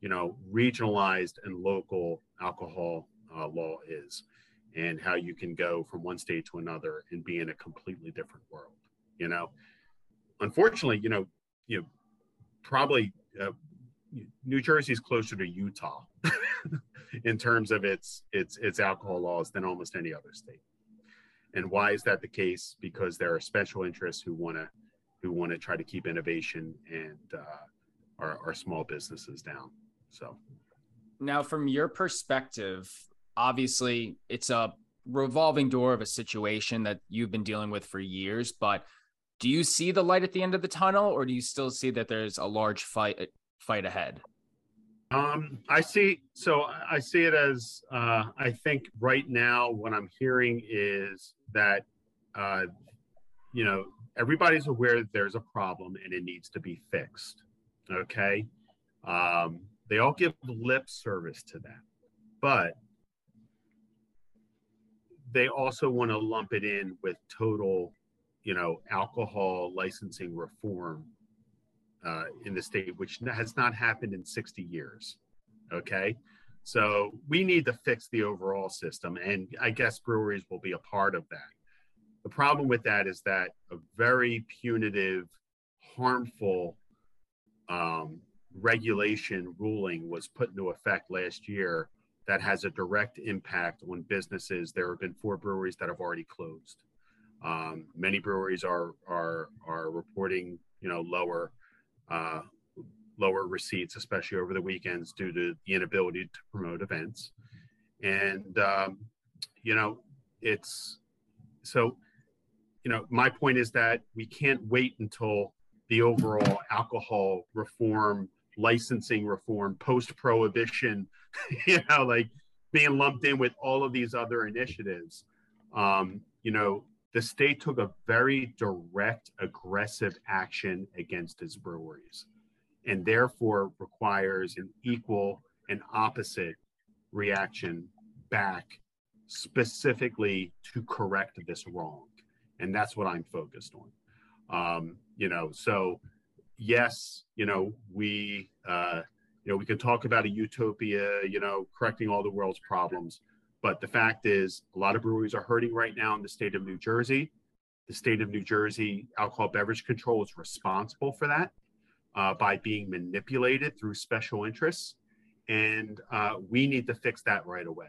you know regionalized and local alcohol uh, law is and how you can go from one state to another and be in a completely different world you know unfortunately you know you know probably uh, new jersey is closer to utah in terms of its its its alcohol laws than almost any other state. And why is that the case? Because there are special interests who want to who want to try to keep innovation and uh, our, our small businesses down. So. Now from your perspective obviously it's a revolving door of a situation that you've been dealing with for years, but do you see the light at the end of the tunnel or do you still see that there's a large fight fight ahead? Um, I see. So I see it as uh, I think right now what I'm hearing is that uh, you know everybody's aware that there's a problem and it needs to be fixed. Okay, um, they all give lip service to that, but they also want to lump it in with total, you know, alcohol licensing reform uh, in the state, which has not happened in 60 years. Okay. So we need to fix the overall system. And I guess breweries will be a part of that. The problem with that is that a very punitive, harmful um, regulation ruling was put into effect last year that has a direct impact on businesses. There have been four breweries that have already closed. Um, many breweries are are are reporting, you know, lower uh, lower receipts, especially over the weekends, due to the inability to promote events. And um, you know, it's so. You know, my point is that we can't wait until the overall alcohol reform, licensing reform, post prohibition, you know, like being lumped in with all of these other initiatives. Um, you know, the state took a very direct, aggressive action against its breweries and therefore requires an equal and opposite reaction back specifically to correct this wrong. And that's what I'm focused on. Um, you know, so yes, you know, we, uh, you know, we can talk about a utopia, you know, correcting all the world's problems. But the fact is, a lot of breweries are hurting right now in the state of New Jersey. The state of New Jersey alcohol beverage control is responsible for that uh, by being manipulated through special interests. And uh, we need to fix that right away.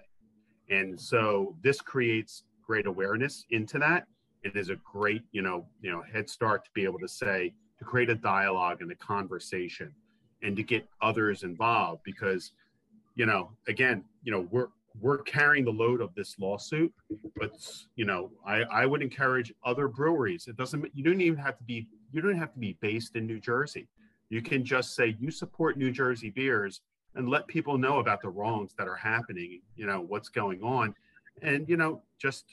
And so this creates great awareness into that. It is a great, you know, you know, head start to be able to say, to create a dialogue and a conversation and to get others involved because, you know, again, you know, we're, we're carrying the load of this lawsuit, but you know, I, I would encourage other breweries. It doesn't, you don't even have to be, you don't have to be based in New Jersey. You can just say you support New Jersey beers and let people know about the wrongs that are happening, you know, what's going on. And, you know, just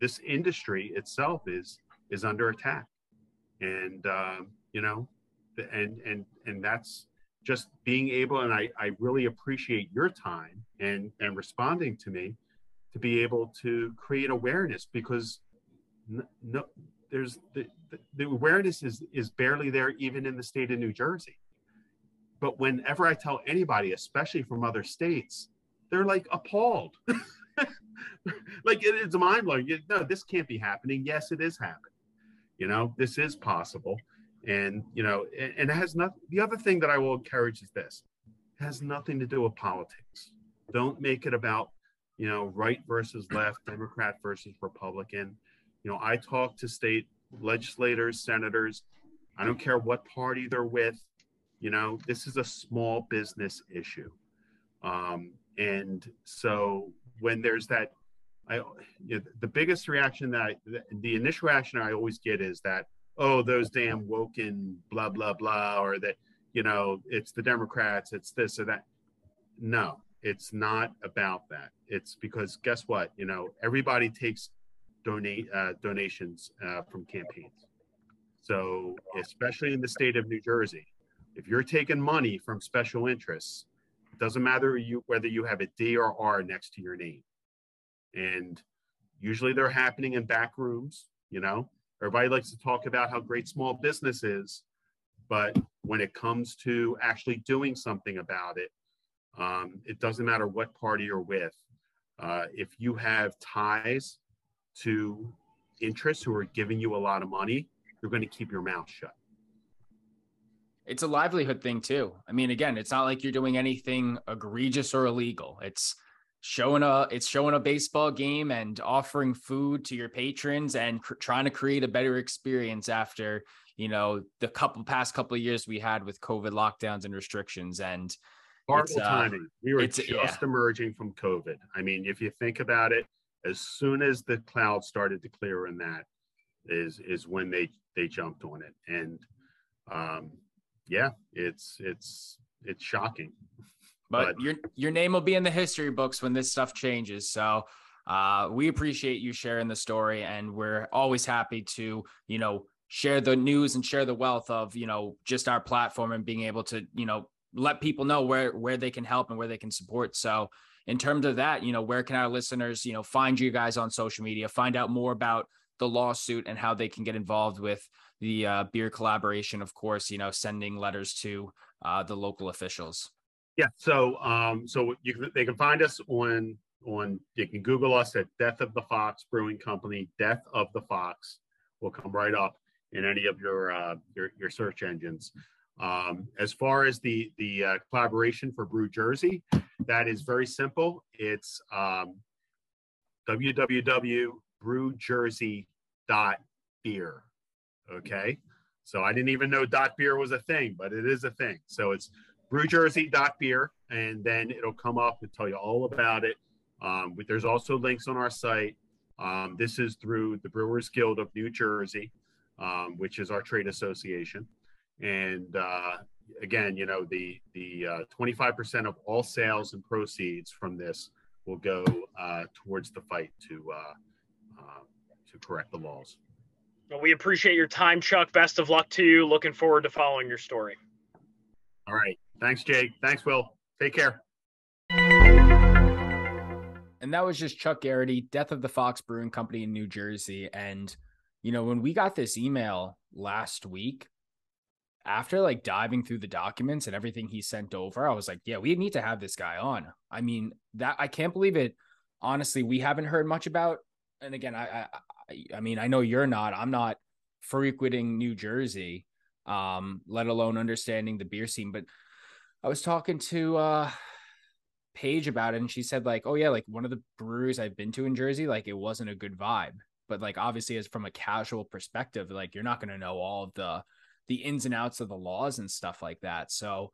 this industry itself is is under attack. And um, you know, and and and that's just being able and I, I really appreciate your time and and responding to me to be able to create awareness because no, there's the, the, the awareness is is barely there even in the state of New Jersey. But whenever I tell anybody, especially from other states, they're like appalled. like it, it's mind blowing. No, this can't be happening. Yes, it is happening. You know, this is possible. And, you know, and, it has nothing, the other thing that I will encourage is this has nothing to do with politics. Don't make it about, you know, right versus left, Democrat versus Republican you know, I talk to state legislators, senators. I don't care what party they're with. You know, this is a small business issue. Um, and so when there's that, I, you know, the biggest reaction that I, the initial reaction I always get is that, oh, those damn woken blah, blah, blah, or that, you know, it's the Democrats, it's this or that. No, it's not about that. It's because guess what? You know, everybody takes donate uh, donations uh, from campaigns. So, especially in the state of New Jersey, if you're taking money from special interests, it doesn't matter you whether you have a D or R next to your name. And usually they're happening in back rooms, you know. Everybody likes to talk about how great small business is, but when it comes to actually doing something about it, um, it doesn't matter what party you're with. Uh, if you have ties to interests who are giving you a lot of money, you're going to keep your mouth shut. It's a livelihood thing too. I mean, again, it's not like you're doing anything egregious or illegal. It's showing a it's showing a baseball game and offering food to your patrons and cr- trying to create a better experience after you know the couple past couple of years we had with covid lockdowns and restrictions. And horrible uh, timing. We were just yeah. emerging from covid. I mean if you think about it as soon as the clouds started to clear in that is is when they they jumped on it. And um yeah it's it's it's shocking but, but your your name will be in the history books when this stuff changes so uh we appreciate you sharing the story and we're always happy to you know share the news and share the wealth of you know just our platform and being able to you know let people know where where they can help and where they can support. So in terms of that, you know, where can our listeners, you know, find you guys on social media, find out more about the lawsuit and how they can get involved with the uh, beer collaboration, of course, you know, sending letters to uh, the local officials. Yeah. So, um, so you can, they can find us on, on, you can Google us at Death of the Fox Brewing Company, Death of the Fox will come right up in any of your, uh, your, your search engines. Um, as far as the, the uh, collaboration for Brew Jersey, that is very simple. It's um, www.brewjersey.beer. Okay. So I didn't even know dot beer was a thing, but it is a thing. So it's brewjersey.beer, and then it'll come up and tell you all about it. Um, there's also links on our site. Um, this is through the Brewers Guild of New Jersey, um, which is our trade association. And uh, again, you know, the the uh, 25% of all sales and proceeds from this will go uh, towards the fight to uh, uh, to correct the laws. Well, we appreciate your time, Chuck. Best of luck to you. Looking forward to following your story. All right. Thanks, Jake. Thanks, Will. Take care. And that was just Chuck Garrity, Death of the Fox Brewing Company in New Jersey. And, you know, when we got this email last week, after like diving through the documents and everything he sent over, I was like, yeah, we need to have this guy on. I mean, that I can't believe it. Honestly, we haven't heard much about. And again, I, I mean, I know you're not. I'm not frequenting New Jersey, um, let alone understanding the beer scene. But I was talking to uh Paige about it, and she said, like, oh yeah, like one of the breweries I've been to in Jersey, like it wasn't a good vibe. But like obviously, as from a casual perspective, like you're not gonna know all of the the ins and outs of the laws and stuff like that. So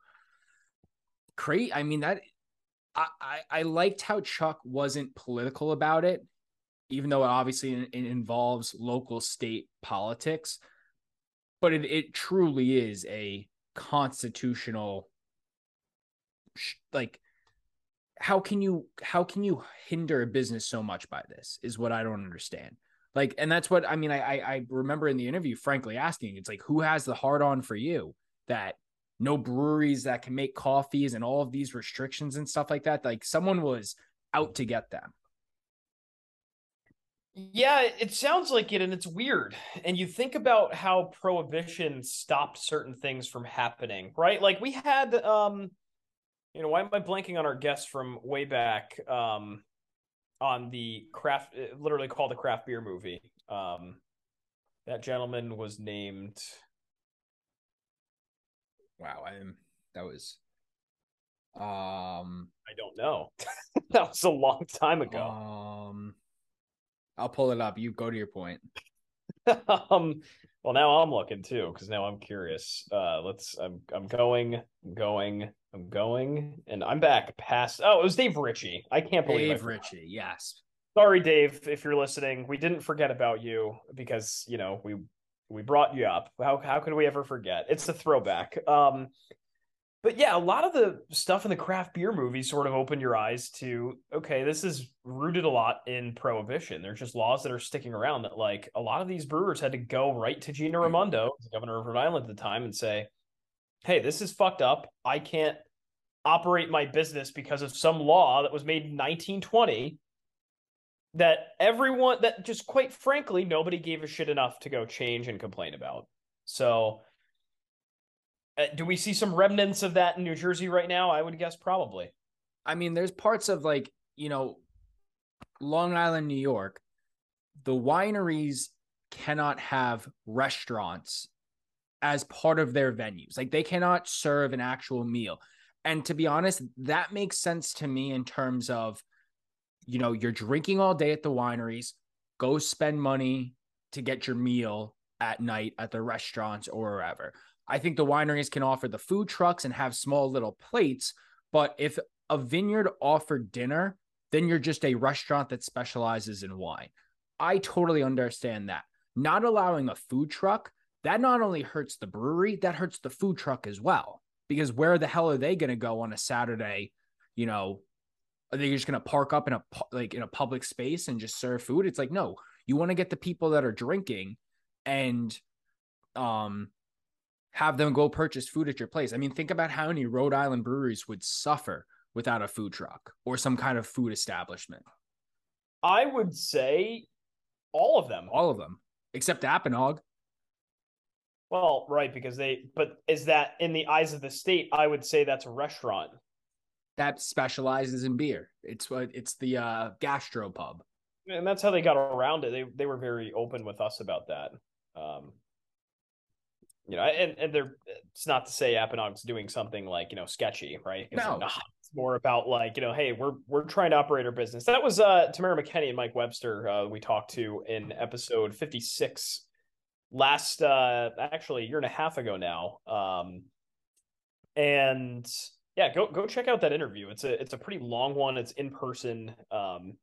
great. I mean, that I, I, I liked how Chuck wasn't political about it even though it obviously it involves local state politics, but it, it truly is a constitutional like how can you how can you hinder a business so much by this is what i don't understand like and that's what i mean i i remember in the interview frankly asking it's like who has the hard on for you that no breweries that can make coffees and all of these restrictions and stuff like that like someone was out to get them yeah, it sounds like it, and it's weird. And you think about how prohibition stopped certain things from happening, right? Like we had, um, you know, why am I blanking on our guest from way back, um, on the craft, uh, literally called the craft beer movie. Um, that gentleman was named. Wow, I am. That was. Um, I don't know. that was a long time ago. Um. I'll pull it up. You go to your point. um, well, now I'm looking too because now I'm curious. Uh, let's. I'm. I'm going. I'm going. I'm going, and I'm back past. Oh, it was Dave Ritchie. I can't believe Dave Ritchie. Yes. Sorry, Dave, if you're listening. We didn't forget about you because you know we we brought you up. How how could we ever forget? It's a throwback. Um, but yeah, a lot of the stuff in the craft beer movies sort of opened your eyes to okay, this is rooted a lot in prohibition. There's just laws that are sticking around that like a lot of these brewers had to go right to Gina Raimondo, the governor of Rhode Island at the time, and say, Hey, this is fucked up. I can't operate my business because of some law that was made in 1920 that everyone that just quite frankly nobody gave a shit enough to go change and complain about. So uh, do we see some remnants of that in New Jersey right now? I would guess probably. I mean, there's parts of like, you know, Long Island, New York, the wineries cannot have restaurants as part of their venues. Like they cannot serve an actual meal. And to be honest, that makes sense to me in terms of, you know, you're drinking all day at the wineries, go spend money to get your meal at night at the restaurants or wherever. I think the wineries can offer the food trucks and have small little plates. But if a vineyard offered dinner, then you're just a restaurant that specializes in wine. I totally understand that. Not allowing a food truck, that not only hurts the brewery, that hurts the food truck as well. Because where the hell are they going to go on a Saturday? You know, are they just going to park up in a like in a public space and just serve food? It's like no, you want to get the people that are drinking and um have them go purchase food at your place. I mean, think about how many Rhode Island breweries would suffer without a food truck or some kind of food establishment. I would say all of them. All of them, except Apponaug. Well, right, because they, but is that in the eyes of the state? I would say that's a restaurant. That specializes in beer. It's what it's the uh, gastro pub. And that's how they got around it. They they were very open with us about that. Um, you know, and and they're it's not to say Apponaug's doing something like you know sketchy, right? No, it's more about like you know, hey, we're we're trying to operate our business. That was uh Tamara McKenney and Mike Webster uh, we talked to in episode fifty six last uh actually a year and a half ago now. Um, and yeah, go go check out that interview. It's a it's a pretty long one. It's in person. Um,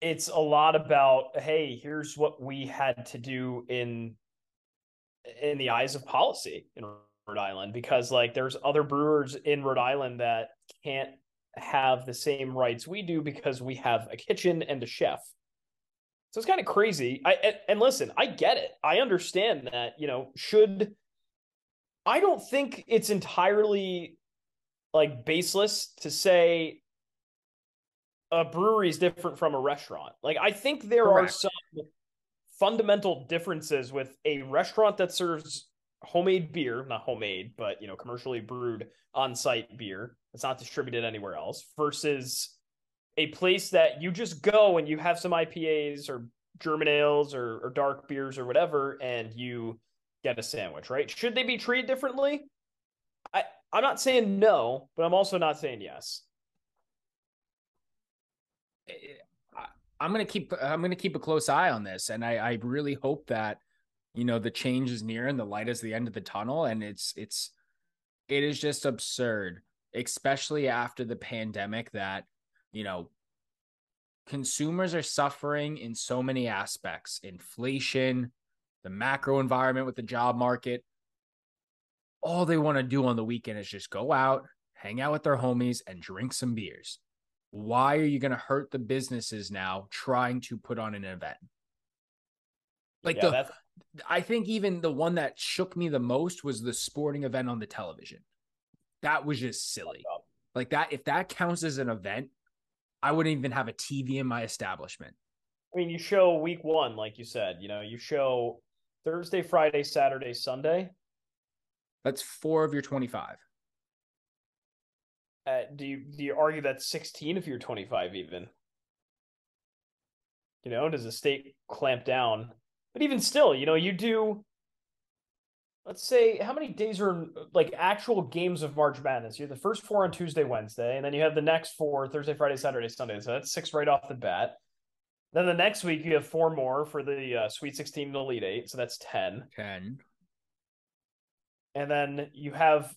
it's a lot about hey, here's what we had to do in in the eyes of policy in Rhode Island because like there's other brewers in Rhode Island that can't have the same rights we do because we have a kitchen and a chef. So it's kind of crazy. I and, and listen, I get it. I understand that, you know, should I don't think it's entirely like baseless to say a brewery is different from a restaurant. Like I think there Correct. are some fundamental differences with a restaurant that serves homemade beer, not homemade, but you know, commercially brewed on-site beer that's not distributed anywhere else versus a place that you just go and you have some IPAs or German ales or, or dark beers or whatever, and you get a sandwich, right? Should they be treated differently? I, I'm not saying no, but I'm also not saying yes. Eh, eh, I'm gonna keep I'm gonna keep a close eye on this, and I, I really hope that you know the change is near and the light is the end of the tunnel, and it's it's it is just absurd, especially after the pandemic that you know consumers are suffering in so many aspects, inflation, the macro environment with the job market. All they want to do on the weekend is just go out, hang out with their homies, and drink some beers. Why are you going to hurt the businesses now trying to put on an event? Like yeah, the, that's... I think even the one that shook me the most was the sporting event on the television. That was just silly. Like that, if that counts as an event, I wouldn't even have a TV in my establishment. I mean, you show week one, like you said, you know, you show Thursday, Friday, Saturday, Sunday. That's four of your 25. Uh, do you do you argue that's 16 if you're 25 even? You know, does the state clamp down? But even still, you know, you do let's say how many days are like actual games of March Madness? You have the first four on Tuesday, Wednesday, and then you have the next four Thursday, Friday, Saturday, Sunday. So that's six right off the bat. Then the next week you have four more for the uh, Sweet 16 and Elite Eight, so that's 10. 10. And then you have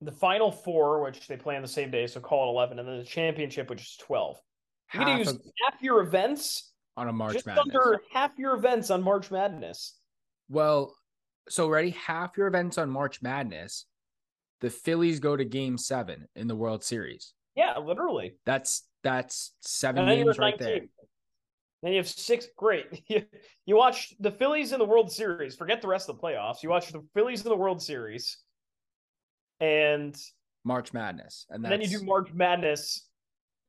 the final four, which they play on the same day, so call it 11, and then the championship, which is 12. You're going to use half your events on a March just Madness. under half your events on March Madness. Well, so ready half your events on March Madness. The Phillies go to Game Seven in the World Series. Yeah, literally. That's that's seven games right there. Then you have six. Great. You, you watch the Phillies in the World Series. Forget the rest of the playoffs. You watch the Phillies in the World Series and March Madness, and, and then you do March Madness,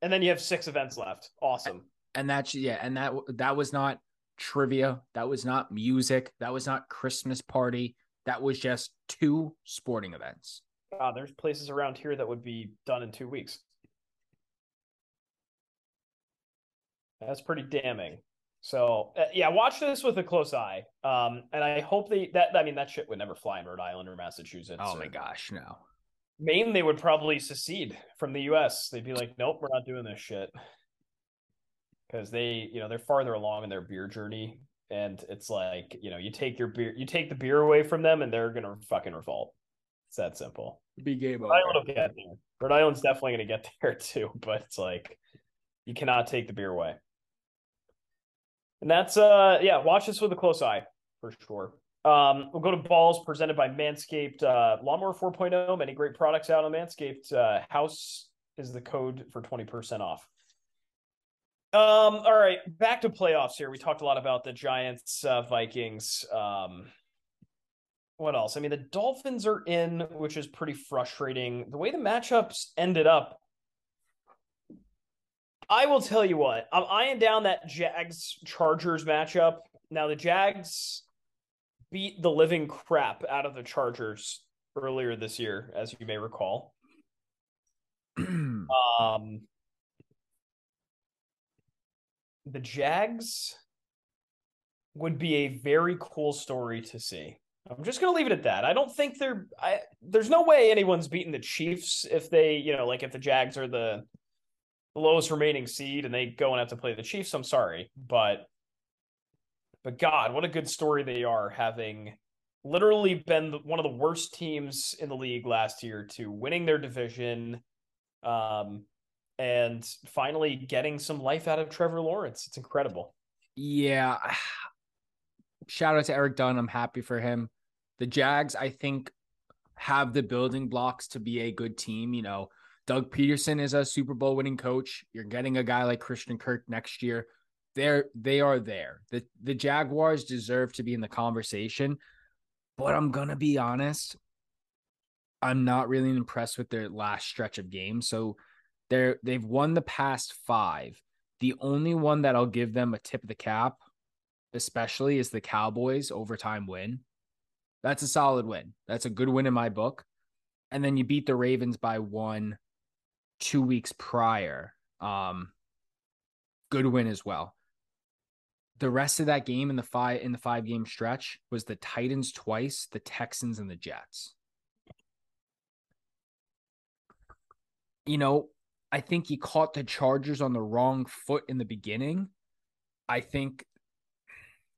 and then you have six events left. Awesome. And that's yeah, and that that was not trivia. That was not music. That was not Christmas party. That was just two sporting events. God, there's places around here that would be done in two weeks. That's pretty damning. So uh, yeah, watch this with a close eye. Um, and I hope they that I mean that shit would never fly in Rhode Island or Massachusetts. Oh my gosh, no. Maine, they would probably secede from the U.S. They'd be like, nope, we're not doing this shit because they, you know, they're farther along in their beer journey, and it's like, you know, you take your beer, you take the beer away from them, and they're gonna fucking revolt. It's that simple. Be game Rhode Island will get there. Rhode Island's definitely gonna get there too, but it's like you cannot take the beer away. And that's uh yeah, watch this with a close eye for sure. Um, we'll go to balls presented by Manscaped. Uh, Lawnmower 4.0, many great products out on Manscaped. Uh, house is the code for 20% off. Um, all right, back to playoffs here. We talked a lot about the Giants, uh, Vikings. Um, what else? I mean, the Dolphins are in, which is pretty frustrating. The way the matchups ended up, I will tell you what, I'm eyeing down that Jags Chargers matchup. Now, the Jags beat the living crap out of the Chargers earlier this year, as you may recall. um, the Jags would be a very cool story to see. I'm just gonna leave it at that. I don't think they're. I there's no way anyone's beating the Chiefs if they, you know, like if the Jags are the lowest remaining seed and they go and have to play the Chiefs. I'm sorry, but but God, what a good story they are having literally been one of the worst teams in the league last year to winning their division, um, and finally getting some life out of Trevor Lawrence. It's incredible. Yeah. Shout out to Eric Dunn. I'm happy for him. The Jags, I think, have the building blocks to be a good team. You know, Doug Pederson is a Super Bowl winning coach. You're getting a guy like Christian Kirk next year. They're they are there. The the Jaguars deserve to be in the conversation. But I'm gonna be honest, I'm not really impressed with their last stretch of games. So they're they've won the past five. The only one that I'll give them a tip of the cap, especially, is the Cowboys overtime win. That's a solid win. That's a good win in my book. And then you beat the Ravens by one two weeks prior. Um, good win as well. The rest of that game in the five in the five game stretch was the Titans twice, the Texans and the Jets. You know, I think he caught the Chargers on the wrong foot in the beginning. I think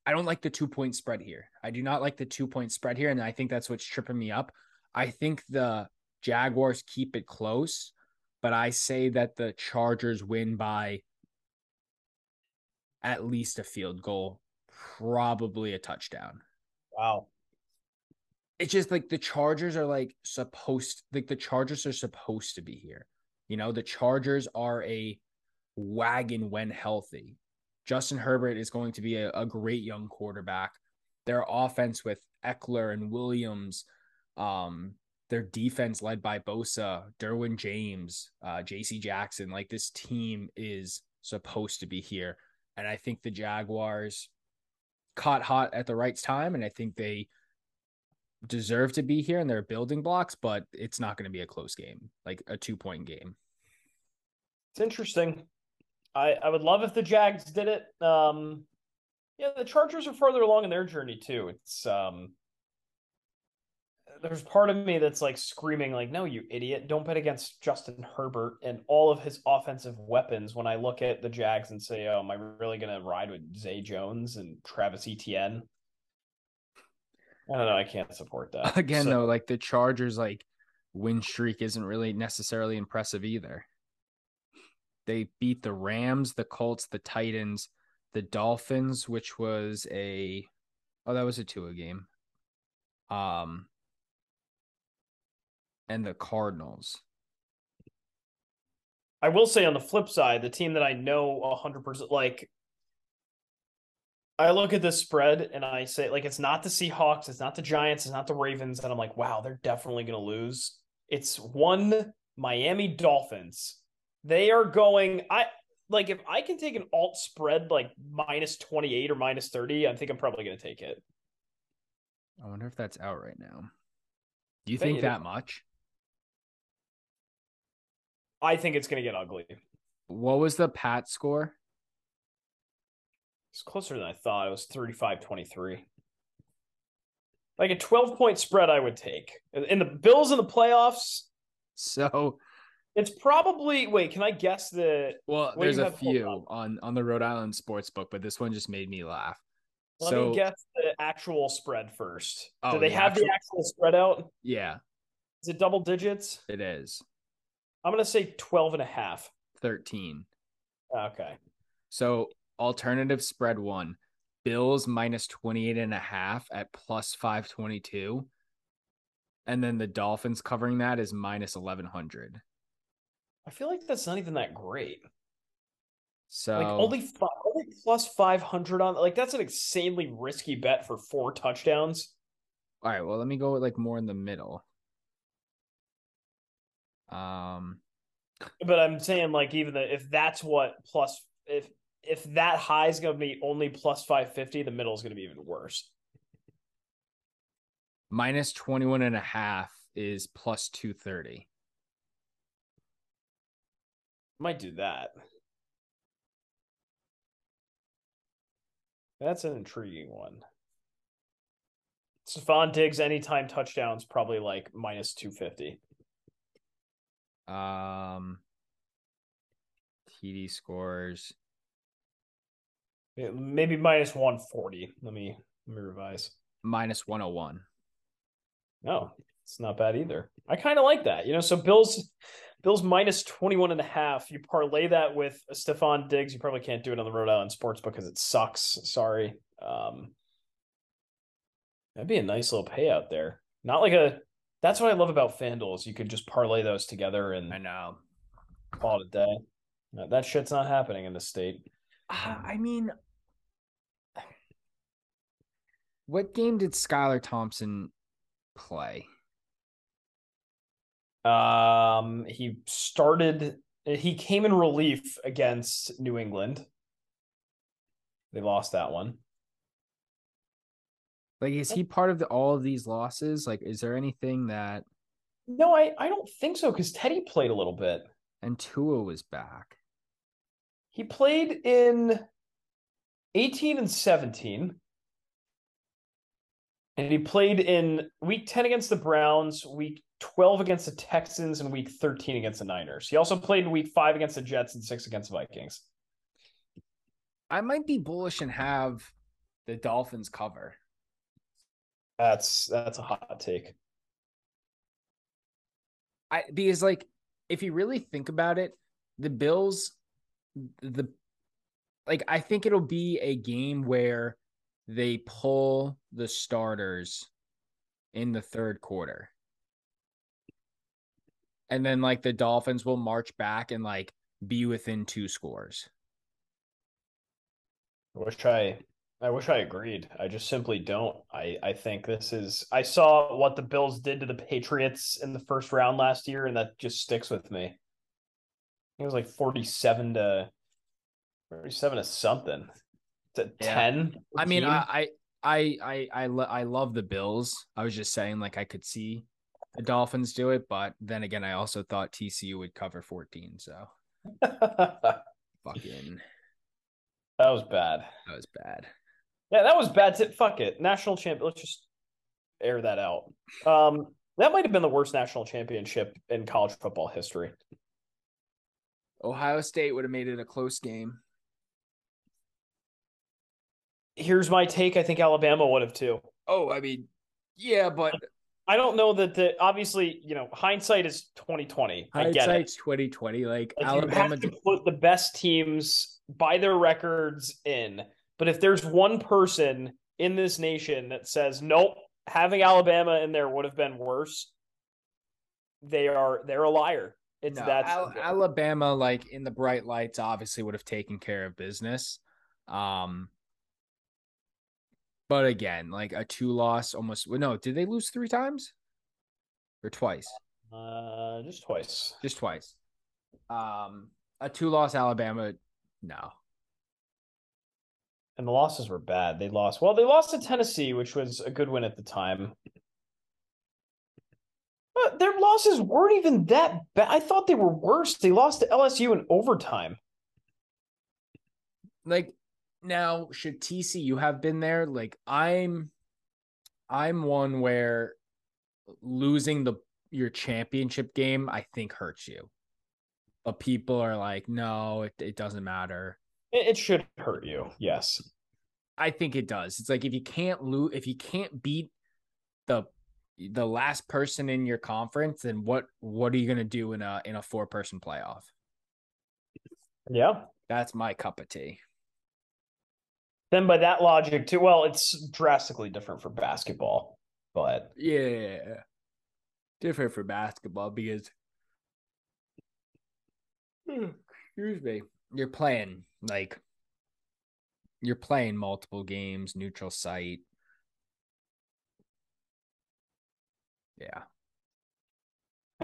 I don't like the two point spread here. I do not like the two point spread here. And I think that's what's tripping me up. I think the Jaguars keep it close, but I say that the Chargers win by at least a field goal, probably a touchdown. Wow. It's just like the Chargers are like supposed like the Chargers are supposed to be here. You know, the Chargers are a wagon when healthy. Justin Herbert is going to be a, a great young quarterback. Their offense with Ekeler and Williams, um, their defense led by Bosa, Derwin James, uh, JC Jackson, like this team is supposed to be here. And I think the Jaguars caught hot at the right time. And I think they deserve to be here and they're building blocks, but it's not going to be a close game, like a two point game. It's interesting. I, I would love if the Jags did it. Um, yeah, the Chargers are further along in their journey too. It's um, there's part of me that's like screaming, like, "No, you idiot! Don't bet against Justin Herbert and all of his offensive weapons." When I look at the Jags and say, "Oh, am I really going to ride with Zay Jones and Travis Etienne?" I don't know. I can't support that. Again, so, though, like the Chargers, like win streak isn't really necessarily impressive either. They beat the Rams, the Colts, the Titans, the Dolphins, which was a oh, that was a two a game. Um and the Cardinals. I will say on the flip side, the team that I know 100% like I look at this spread and I say, like, it's not the Seahawks, it's not the Giants, it's not the Ravens. And I'm like, wow, they're definitely going to lose. It's one Miami Dolphins. They are going, I like, if I can take an alt spread like minus 28 or minus 30, I think I'm probably going to take it. I wonder if that's out right now. Do you think that much? I think it's going to get ugly. What was the Pat score? It's closer than I thought. It was 35 23. Like a 12 point spread, I would take. In the Bills in the playoffs. So it's probably wait, can I guess the well, there's a few on on the Rhode Island sports book, but this one just made me laugh. Let so, me guess the actual spread first. Oh, Do they the have actual... the actual spread out? Yeah. Is it double digits? It is. I'm gonna say 12 and a half. 13. Okay. So alternative spread one bills minus 28 and a half at plus 522 and then the dolphins covering that is minus 1100 i feel like that's not even that great. So like only, five, only plus 500 on like that's an insanely risky bet for four touchdowns. All right, well, let me go with like more in the middle. Um, But I'm saying like even the, if that's what plus if if that high is going to be only plus 550, the middle is going to be even worse. minus 21 and a half is plus 230. Might do that. That's an intriguing one. Stefon Diggs anytime touchdowns probably like minus 250. Um, TD scores. Maybe minus 140. Let me let me revise. minus 101. No, it's not bad either. I kind of like that. You know, so Bills Bills minus 21 and a half. You parlay that with a Stefon Diggs. You probably can't do it on the Rhode Island Sports because it sucks. Sorry. Um That'd be a nice little payout there. Not like a that's what I love about FanDuel is you could just parlay those together and I know. call it a day. No, That shit's not happening in the state. Uh, I mean, what game did Skylar Thompson play? Um, he started. He came in relief against New England. They lost that one. Like, is he part of the, all of these losses? Like, is there anything that No, I I don't think so because Teddy played a little bit. and Tua was back? He played in eighteen and seventeen, and he played in week ten against the Browns, week twelve against the Texans, and week thirteen against the Niners. He also played in week five against the Jets and six against the Vikings. I might be bullish and have the Dolphins cover. That's that's a hot take. I because like if you really think about it, the Bills the like I think it'll be a game where they pull the starters in the third quarter. And then like the Dolphins will march back and like be within two scores. I wish I I wish I agreed. I just simply don't. I I think this is I saw what the Bills did to the Patriots in the first round last year and that just sticks with me. It was like 47 to 47 to something. To Yeah. 10. I mean, I I I I I, love the Bills. I was just saying like I could see the Dolphins do it, but then again, I also thought TCU would cover 14, so fucking that was bad. that was bad. Yeah, that was bad. T- Fuck it. National champ. Let's just air that out. Um, that might have been the worst national championship in college football history. Ohio State would have made it a close game. Here's my take. I think Alabama would have too. Oh, I mean, yeah, but I don't know that the obviously, you know, hindsight is 2020. I get it. hindsight's 2020. Like, Like, Alabama you have to put the best teams by their records in. But if there's one person in this nation that says, nope, having Alabama in there would have been worse, they are they're a liar. It's No, that Al- Alabama, like in the bright lights, obviously would have taken care of business. Um, but again, like a two loss almost. well, No, did they lose three times or twice? uh, just twice. Just twice. Um, a two loss Alabama. No, And the losses were bad. They lost. Well, they lost to Tennessee, which was a good win at the time. But their losses weren't even that bad. I thought they were worse. They lost to LSU in overtime. like now should TCU have been there? Like I'm, I'm one where losing the your championship game I think hurts you. But people are like, no, it, it doesn't matter. It, it should hurt you. Yes. I think it does. It's like if you can't lose, if you can't beat the the last person in your conference, then what what are you gonna do in a in a four person playoff? Yeah. That's my cup of tea. Then by that logic, too. Well, it's drastically different for basketball, but Yeah, different for basketball because hmm, excuse me, you're playing like you're playing multiple games, neutral site. Yeah.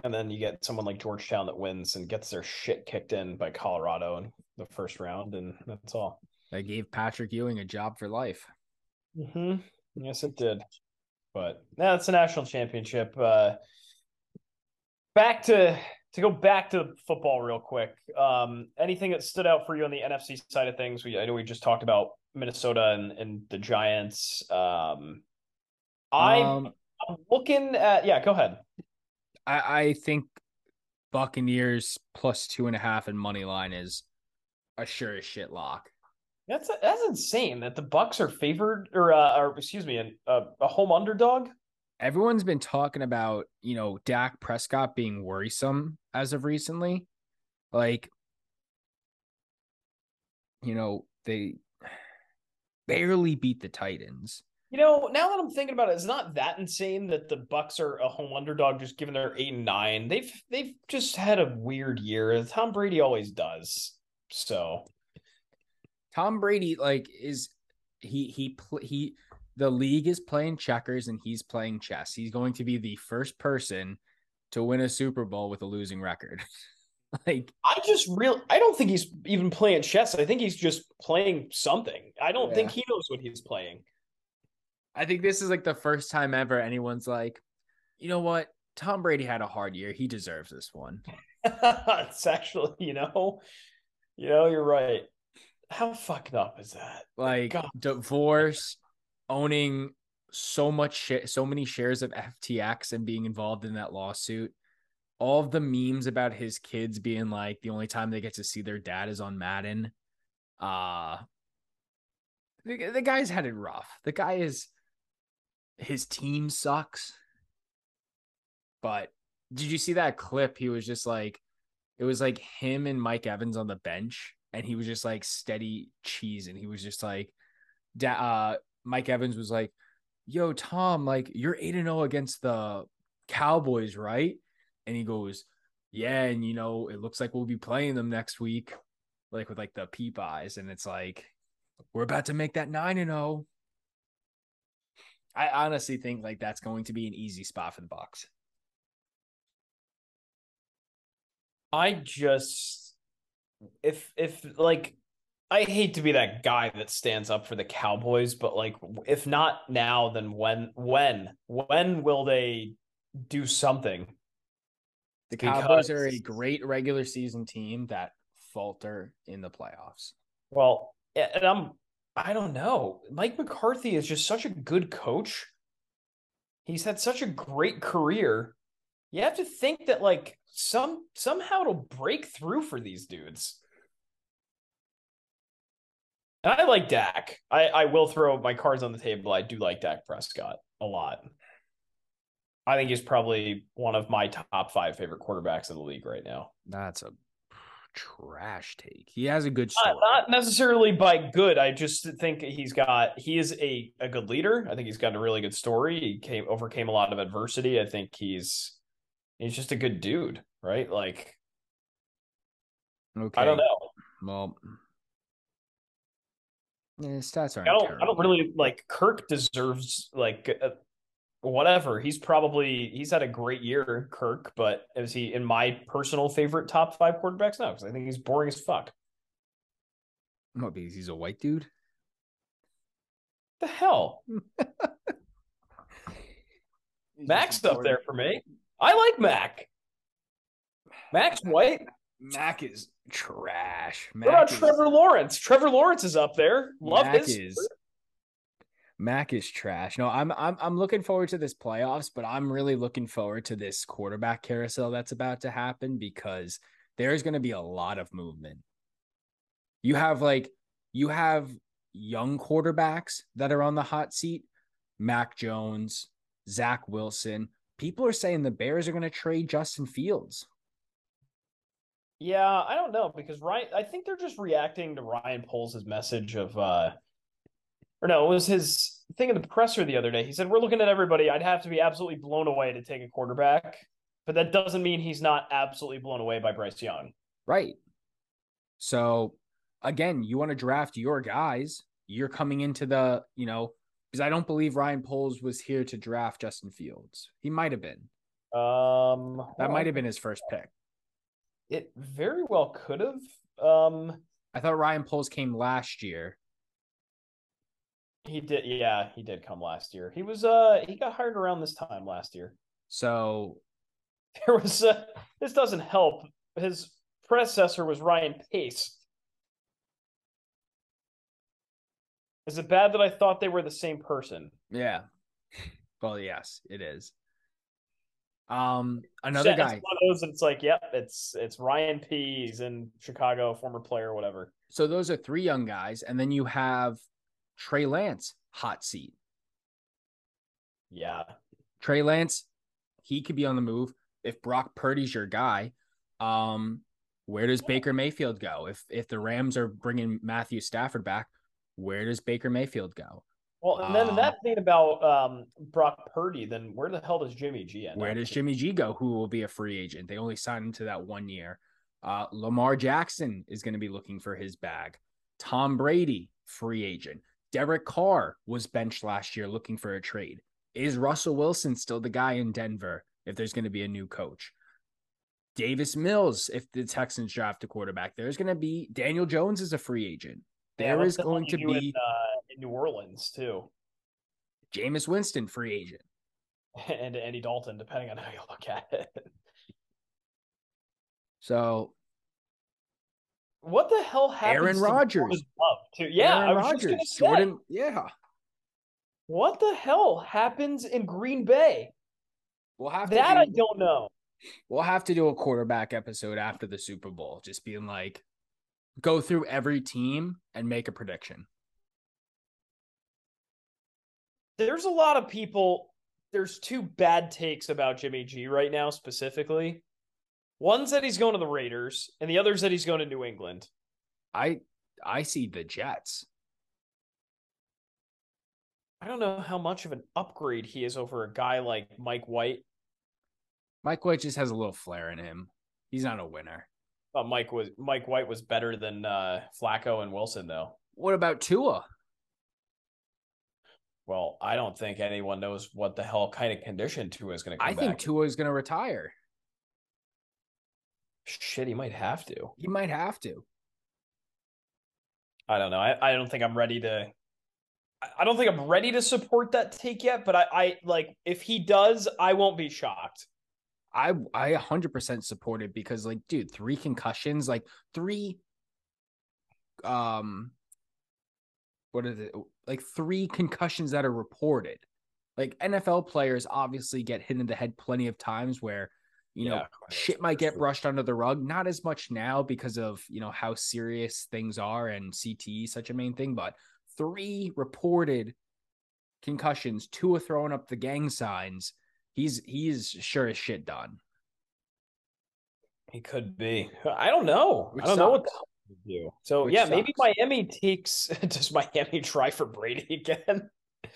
And then you get someone like Georgetown that wins and gets their shit kicked in by Colorado in the first round, and that's all. They gave Patrick Ewing a job for life. Mm-hmm. Yes, it did. But now it's a national championship. Uh, back to to go back to football real quick. Um, anything that stood out for you on the NFC side of things? We I know we just talked about Minnesota and, and the Giants. Um, I Um, I'm looking at yeah. Go ahead. I, I think Buccaneers plus two and a half and money line is a sure as shit lock. That's that's insane that the Bucks are favored or uh, or excuse me, a, a home underdog. Everyone's been talking about, you know, Dak Prescott being worrisome as of recently. Like, you know, they barely beat the Titans. You know, now that I'm thinking about it, it's not that insane that the Bucks are a home underdog just given their eight and nine. They've they've just had a weird year. Tom Brady always does. So Tom Brady, like, is he he he the league is playing checkers and he's playing chess. He's going to be the first person to win a Super Bowl with a losing record. like, I just real I don't think he's even playing chess. I think he's just playing something. I don't think he knows what he's playing. I think this is like the first time ever anyone's like, you know what? Tom Brady had a hard year. He deserves this one. it's actually, you know, you know, you're right. How fucked up is that? Like God. divorce, owning so much shit, so many shares of FTX and being involved in that lawsuit. All of the memes about his kids being like the only time they get to see their dad is on Madden. Uh the, the guy's had it rough. The guy is his team sucks. But did you see that clip? He was just like it was like him and Mike Evans on the bench, and he was just like steady cheese, and he was just like, uh, Mike Evans was like, "Yo, Tom, like you're eight and zero against the Cowboys, right?" And he goes, "Yeah, and you know it looks like we'll be playing them next week, like with like the peep eyes, and it's like we're about to make that nine and zero." I honestly think like that's going to be an easy spot for the Bucks. I just if if like I hate to be that guy that stands up for the Cowboys, but like if not now, then when when when will they do something? The Cowboys Because- are a great regular season team that falter in the playoffs. Well, and I'm I don't know. Mike McCarthy is just such a good coach. He's had such a great career. You have to think that like some somehow it'll break through for these dudes. And I like Dak. I, I will throw my cards on the table. I do like Dak Prescott a lot. I think he's probably one of my top five favorite quarterbacks in the league right now. That's a trash take. He has a good story. Not, not necessarily by good. I just think he's got he is a, a good leader. I think he's got a really good story. He came overcame a lot of adversity. I think he's he's just a good dude, right? Like okay. I don't know. Well, eh, stats aren't. I don't I don't really like Kirk deserves like uh, whatever. He's probably he's had a great year, Kirk, but is he in my personal favorite top 5 quarterbacks? No, cuz I think he's boring as fuck. What? Because he's a white dude. The hell? He's Mac's just a up there for me. I like Mac. Mac's white. Mac is trash. What about Mac is- Trevor Lawrence? Trevor Lawrence is up there. Love Mac his. is Mac is trash. No, I'm I'm I'm looking forward to this playoffs, but I'm really looking forward to this quarterback carousel that's about to happen because there's going to be a lot of movement. You have like you have young quarterbacks that are on the hot seat, Mac Jones, Zach Wilson. People are saying the Bears are going to trade Justin Fields. Yeah, I don't know because Ryan. I think they're just reacting to Ryan Poles' message of, uh or no, it was his thing in the presser the other day. He said, "We're looking at everybody. I'd have to be absolutely blown away to take a quarterback, but that doesn't mean he's not absolutely blown away by Bryce Young." Right. So again, you want to draft your guys. You're coming into the, you know, Because I don't believe Ryan Poles was here to draft Justin Fields. He might have been. Um, That might have been his first pick. It very well could have. Um, I thought Ryan Poles came last year. he did. Yeah, he did come last year. He was. Uh, he got hired around this time last year. So There was. Uh, this doesn't help. His predecessor was Ryan Pace. Is it bad that I thought they were the same person? yeah. Well, yes, it is. Um, another It's guy. one of those. It's like, yep, it's it's Ryan P. He's in Chicago, former player, whatever. So those are three young guys, and then you have Trey Lance, hot seat. Yeah, Trey Lance, he could be on the move if Brock Purdy's your guy. Um, where does Baker Mayfield go? If if the Rams are bringing Matthew Stafford back, where does Baker Mayfield go? Well, and then Um, that thing about um, Brock Purdy, then where the hell does Jimmy G end? Where does Jimmy G go? Who will be a free agent? They only signed him to that one year. Uh, Lamar Jackson is going to be looking for his bag. Tom Brady, free agent. Derek Carr was benched last year looking for a trade. Is Russell Wilson still the guy in Denver if there's going to be a new coach? Davis Mills, if the Texans draft a quarterback, there's going to be Daniel Jones is a free agent. Yeah, There what is going to be in, uh, in New Orleans too, Jameis Winston, free agent. and Andy Dalton, depending on how you look at it. So What the hell happened? Aaron Rodgers. Too? Yeah, Aaron I was just gonna Rodgers, Jordan, yeah. what the hell happens in Green Bay? We'll have to That I don't know. We'll have to do a quarterback episode after the Super Bowl, just being like, go through every team and make a prediction. There's a lot of people. There's two bad takes about Jimmy G right now, specifically. One's that he's going to the Raiders, and the other's that he's going to New England. I I see the Jets. I don't know how much of an upgrade he is over a guy like Mike White. Mike White just has a little flair in him. He's not a winner. Thought Mike was Mike White was better than uh, Flacco and Wilson, though. What about Tua? Well, I don't think anyone knows what the hell kind of condition Tua is going to come I think. Tua is going to retire. Shit, he might have to. He might have to. I don't know. I, I don't think I'm ready to. I- I don't think I'm ready to support that take yet. But I, I like if he does, I won't be shocked. I I 100% support it because like dude, three concussions, like three um what is it? Like three concussions that are reported. Like NFL players obviously get hit in the head plenty of times where you know Yeah, shit might get brushed under the rug. Not as much now because of you know how serious things are and CTE such a main thing, but three reported concussions, two are throwing up the gang signs. He's he's sure as shit done. He could be. I don't know. Which I don't know what the sucks. do. So Which yeah, maybe sucks. Miami takes. Does Miami try for Brady again?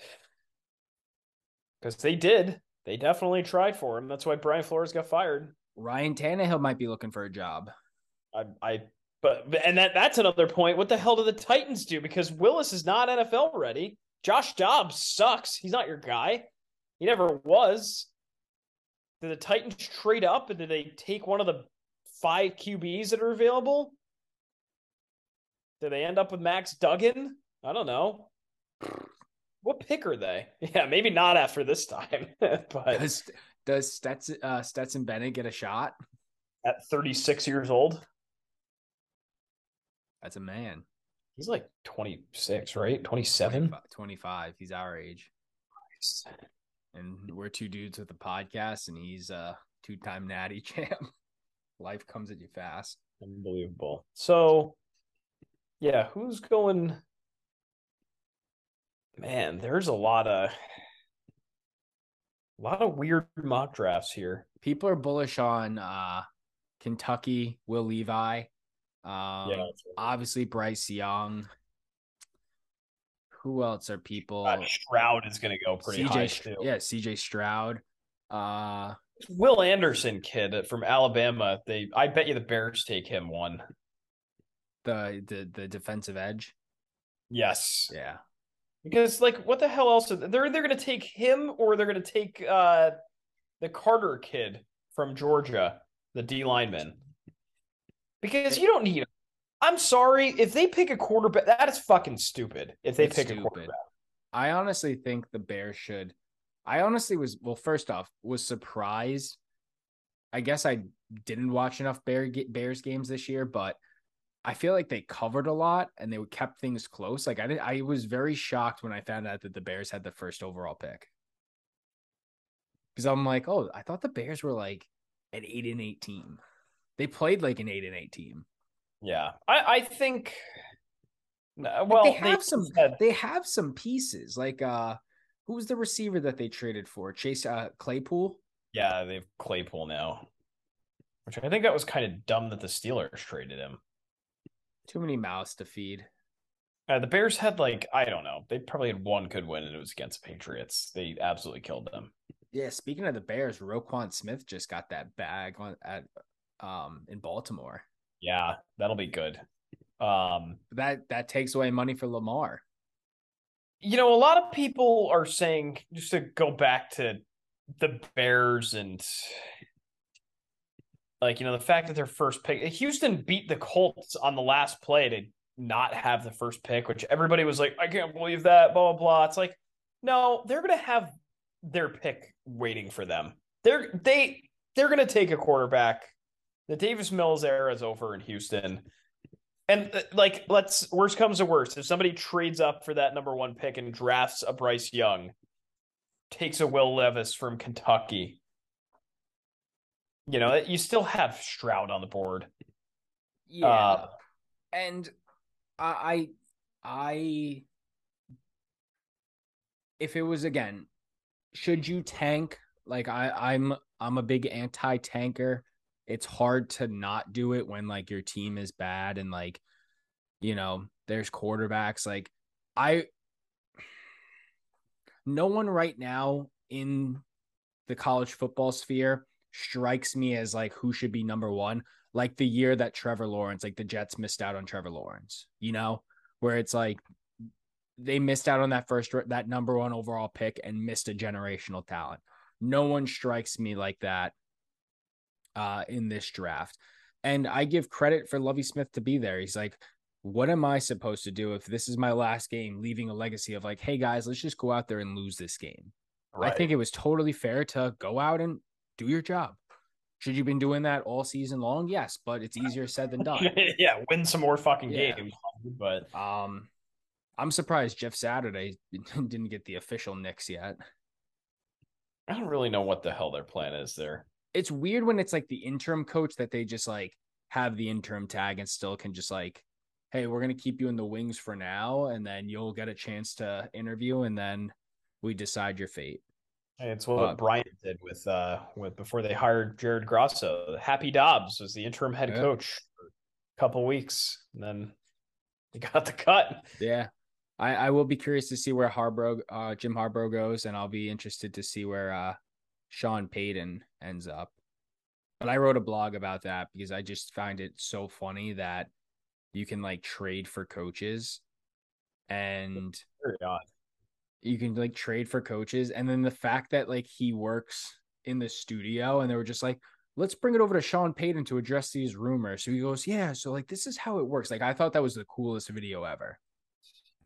Because they did. They definitely tried for him. That's why Brian Flores got fired. Ryan Tannehill might be looking for a job. I, I, but and that that's another point. What the hell do the Titans do? Because Willis is not NFL ready. Josh Dobbs sucks. He's not your guy. He never was. Did the Titans trade up and did they take one of the five QBs that are available? Did they end up with Max Duggan? I don't know. What pick are they? Yeah, maybe not after this time, but Does does Stetson, uh, Stetson Bennett get a shot? at 36 years old, That's a man. he's like 26, right? 27. 25, 25. He's our age. And we're two dudes with a podcast, and he's a two time natty champ. Life comes at you fast. Unbelievable. So, yeah, who's going? Man, there's a lot of a lot of weird mock drafts here. People are bullish on uh, Kentucky, Will Levi. Um, that's obviously Bryce Young. Who else are people? Uh, Stroud is going to go pretty high too. yeah, CJ Stroud. Uh, Will Anderson kid from Alabama. They, I bet you the Bears take him one. the the the defensive edge. Yes. Yeah, Because like, what the hell else? Are they? They're either going to take him or they're going to take uh the Carter kid from Georgia, the D lineman. Because you don't need. I'm sorry if they pick a quarterback. That is fucking stupid. If they It's pick a stupid. quarterback. I honestly think the Bears should. I honestly was well. First off, was surprised. I guess I didn't watch enough Bear Bears games this year, but I feel like they covered a lot and they kept things close. Like I did, I was very shocked when I found out that the Bears had the first overall pick. Because I'm like, oh, I thought the Bears were like an eight and eight team. They played like an eight and eight team. Yeah, I I think. No, Like, Well, they have some said- they have some pieces. Like uh who's the receiver that they traded for? Chase uh, Claypool? Yeah, they have Claypool now, which I think that was kind of dumb that the Steelers traded him. Too many mouths to feed. Uh, the Bears had like I don't know, they probably had one good win, and it was against the Patriots. They absolutely killed them. Yeah, speaking of the Bears, Roquan Smith just got that bag on at um in Baltimore. Yeah, that'll be good. Um, That that takes away money for Lamar. you know, a lot of people are saying just to go back to the Bears and like you know the fact that their first pick, Houston beat the Colts on the last play to not have the first pick, which everybody was like, I can't believe that, blah blah blah. It's like, no, they're gonna have their pick waiting for them. They're they they're gonna take a quarterback. The Davis Mills era is over in Houston. And uh, like, let's worst comes to worst. If somebody trades up for that number one pick and drafts a Bryce Young, takes a Will Levis from Kentucky, you know, you still have Stroud on the board. Yeah. Uh, and I I I if it was again, should you tank? Like I I'm I'm a big anti-tanker. It's hard to not do it when like your team is bad and like you know, there's quarterbacks like I no one right now in the college football sphere strikes me as like who should be number 1 like the year that Trevor Lawrence, like the Jets missed out on Trevor Lawrence, you know, where it's like they missed out on that first, that number one overall pick and missed a generational talent. No one strikes me like that uh, in this draft. And I give credit for Lovie Smith to be there. He's like, what am I supposed to do if this is my last game, leaving a legacy of like, hey guys, let's just go out there and lose this game? I think it was totally fair to go out and do your job. Should you have been doing that all season long? Yes, but it's easier said than done. yeah, win some more fucking Yeah. games. But Um, I'm surprised Jeff Saturday didn't get the official Knicks yet. I don't really know what the hell their plan is there. It's weird when it's like the interim coach that they just like have the interim tag and still can just like, hey, we're gonna keep you in the wings for now, and then you'll get a chance to interview, and then we decide your fate. It's what Uh, Bryant did with uh with before they hired Jared Grosso. Happy Dobbs was the interim head Yeah. coach for a couple weeks, and then he got the cut. Yeah. I, I will be curious to see where Harbaugh, uh, Jim Harbaugh goes, and I'll be interested to see where uh, Sean Payton ends up. But I wrote a blog about that because I just find it so funny that you can like trade for coaches and you can like trade for coaches. And then the fact that like he works in the studio and they were just like, let's bring it over to Sean Payton to address these rumors. So he goes, yeah. So like, this is how it works. Like, I thought that was the coolest video ever.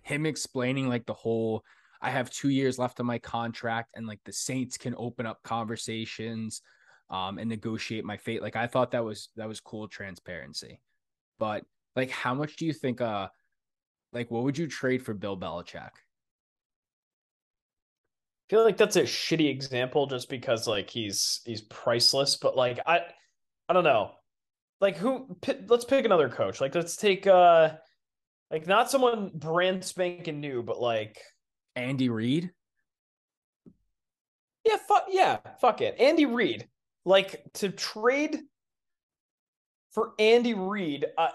Him explaining like the whole, I have two years left on my contract and like the Saints can open up conversations um, and negotiate my fate. Like, I thought that was, that was cool transparency. But like, how much do you think, uh, like, what would you trade for Bill Belichick? I feel like that's a shitty example just because like he's he's priceless, but like I I don't know. Like who pi- let's pick another coach. Like let's take uh like not someone brand spanking new, but like Andy Reid? yeah, fuck yeah, fuck it. Andy Reid. Like to trade for Andy Reid, uh,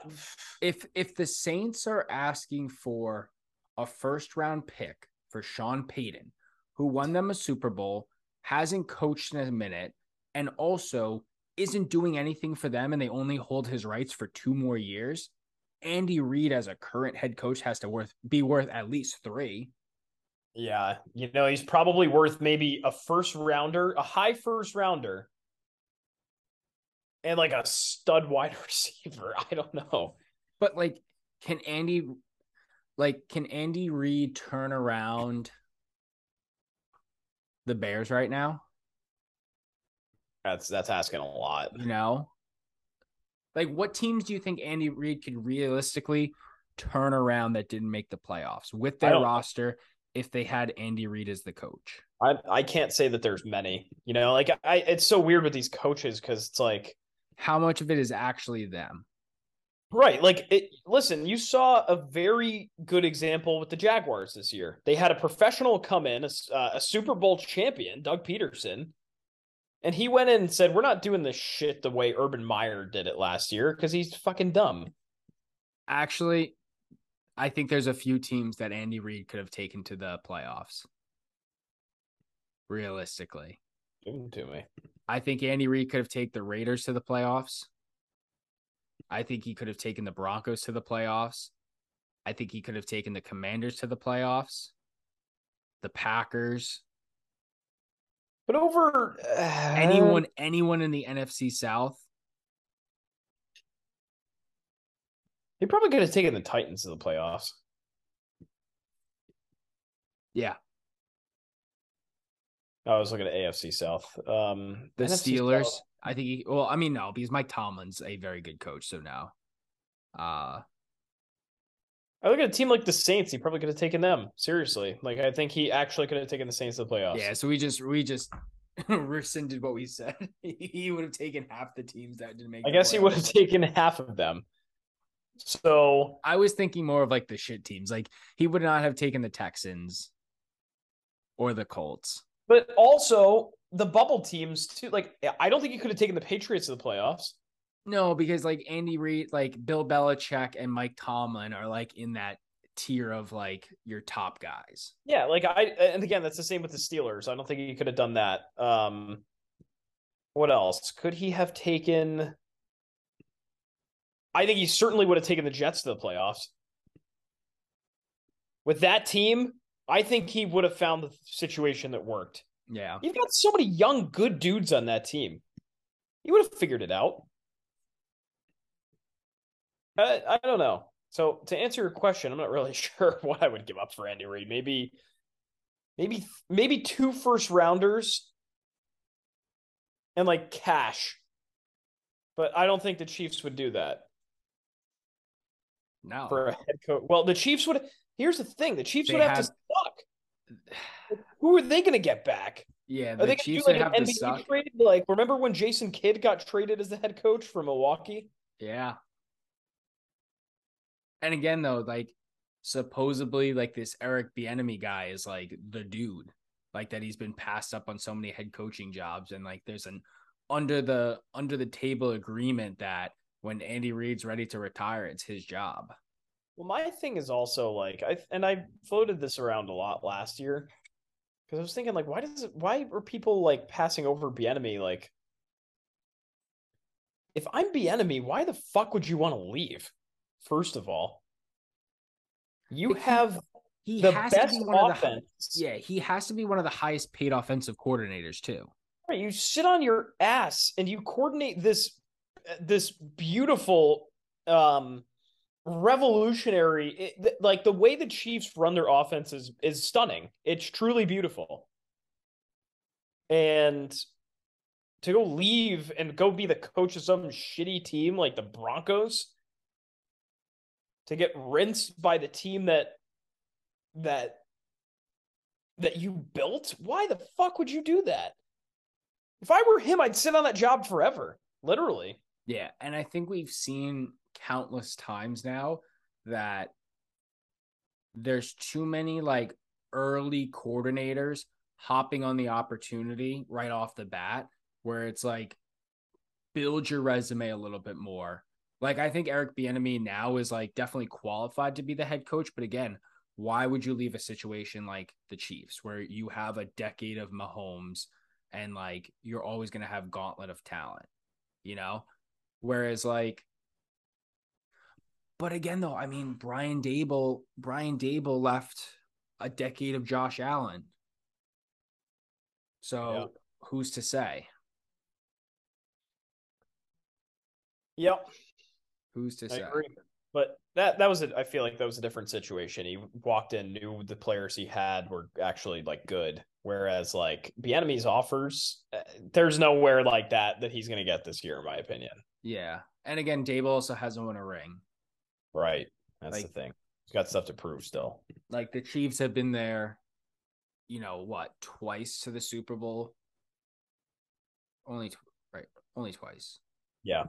if if the Saints are asking for a first round pick for Sean Payton, who won them a Super Bowl, hasn't coached in a minute, and also isn't doing anything for them, and they only hold his rights for two more years, Andy Reid as a current head coach has to worth be worth at least three. Yeah, you know, he's probably worth maybe a first rounder, a high first rounder, and like a stud wide receiver. I don't know. But like, can Andy, like, can Andy Reid turn around the Bears right now? That's that's asking a lot. You know, like, what teams do you think Andy Reid could realistically turn around that didn't make the playoffs with their roster if they had Andy Reid as the coach? I I can't say that there's many. You know, like I it's so weird with these coaches because it's like how much of it is actually them? Right. Like it listen, you saw a very good example with the Jaguars this year. They had a professional come in, a, uh, a Super Bowl champion, Doug Pederson, and he went in and said, "We're not doing this shit the way Urban Meyer did it last year because he's fucking dumb." Actually, I think there's a few teams that Andy Reid could have taken to the playoffs. Realistically, give them to me. I think Andy Reid could have taken the Raiders to the playoffs. I think he could have taken the Broncos to the playoffs. I think he could have taken the Commanders to the playoffs, the Packers, but over uh, anyone, anyone in the NFC South, he probably could have taken the Titans to the playoffs. Yeah. I was looking at AFC South. Um, the NFC Steelers. South. I think he. Well, I mean, no, because Mike Tomlin's a very good coach. So now, uh, I look at a team like the Saints. He probably could have taken them seriously. Like I think he actually could have taken the Saints to the playoffs. Yeah. So we just we just rescinded what we said. he would have taken half the teams that didn't make. I guess playoffs. he would have taken half of them. So I was thinking more of like the shit teams. Like he would not have taken the Texans or the Colts. But also the bubble teams too. Like I don't think he could have taken the Patriots to the playoffs. No, because like Andy Reid, like Bill Belichick and Mike Tomlin are like in that tier of like your top guys. Yeah, like I and again that's the same with the Steelers. I don't think he could have done that. Um what else? Could he have taken I think he certainly would have taken the Jets to the playoffs. With that team, I think he would have found the situation that worked. Yeah. You've got so many young, good dudes on that team. He would have figured it out. I, I don't know. So to answer your question, I'm not really sure what I would give up for Andy Reid. Maybe, maybe, maybe two first rounders and like cash. But I don't think the Chiefs would do that. No. For a head coach. Well, the Chiefs would here's the thing, the Chiefs they would have, have to suck. Who are they gonna get back? Yeah, the are they Chiefs do like an NBA trade? Like, remember when Jason Kidd got traded as the head coach for Milwaukee? Yeah. And again, though, like supposedly, like this Eric Bieniemy guy is like the dude, like that he's been passed up on so many head coaching jobs, and like there's an under the under the table agreement that when Andy Reid's ready to retire, it's his job. Well, my thing is also like I and I floated this around a lot last year because I was thinking like, why does it? Why are people like passing over Bieniemy? Like, if I'm Bieniemy, why the fuck would you want to leave? First of all, you have he, he the has best to be one offense. Of the, yeah, he has to be one of the highest paid offensive coordinators too. Right, you sit on your ass and you coordinate this this beautiful um revolutionary it, like the way the chiefs run their offense is is stunning. It's truly beautiful. And to go leave and go be the coach of some shitty team like the broncos to get rinsed by the team that that that you built? Why the fuck would you do that? If i were him i'd sit on that job forever literally yeah and i think we've seen countless times now that there's too many like early coordinators hopping on the opportunity right off the bat where it's like build your resume a little bit more like I think Eric Bieniemy now is like definitely qualified to be the head coach, but again, why would you leave a situation like the Chiefs where you have a decade of Mahomes and like you're always going to have gauntlet of talent, you know? Whereas like but again though, I mean Brian Daboll, Brian Daboll left a decade of Josh Allen. So Yeah. who's to say? Yep, Who's to I say? agree. But that that was a, I feel like that was a different situation. He walked in, knew the players he had were actually like good. Whereas like the enemy's offers, uh, there's nowhere like that that he's going to get this year, in my opinion. Yeah. And again, Daboll also hasn't won a ring. Right. That's Like- the thing. He's got stuff to prove still. Like the Chiefs have been there, you know, what, twice to the Super Bowl? Only tw- right, only twice. Yeah.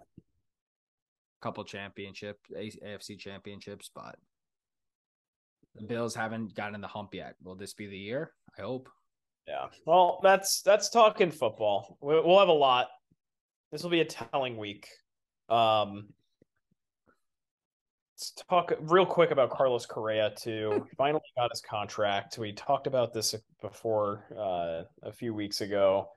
Couple championship, A- AFC championships, but the Bills haven't gotten the hump yet. Will this be the year? I hope. Yeah. Well, that's that's talking football. We'll have a lot. This will be a telling week. Um, let's talk real quick about Carlos Correa too. Finally got his contract. We talked about this before uh, a few weeks ago.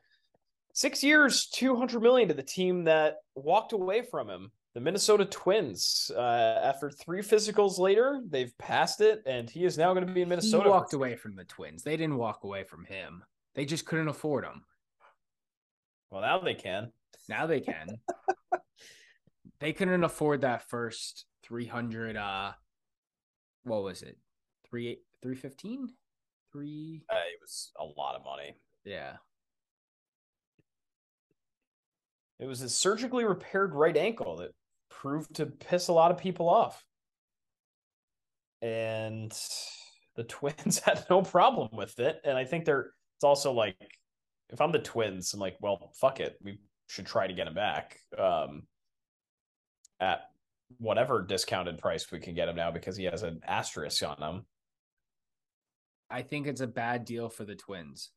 Six years, two hundred million to the team that walked away from him. The Minnesota Twins. Uh, after three physicals later, they've passed it, and he is now going to be in Minnesota. He walked away from the Twins. They didn't walk away from him. They just couldn't afford him. Well, now they can. Now they can. they couldn't afford that first 300 uh what was it? 3 315? 3 Uh, it was a lot of money. Yeah. It was his surgically repaired right ankle that proved to piss a lot of people off. And the Twins had no problem with it. And I think they're, it's also like, if I'm the Twins, I'm like, well, fuck it. We should try to get him back um, at whatever discounted price we can get him now because he has an asterisk on him. I think it's a bad deal for the Twins.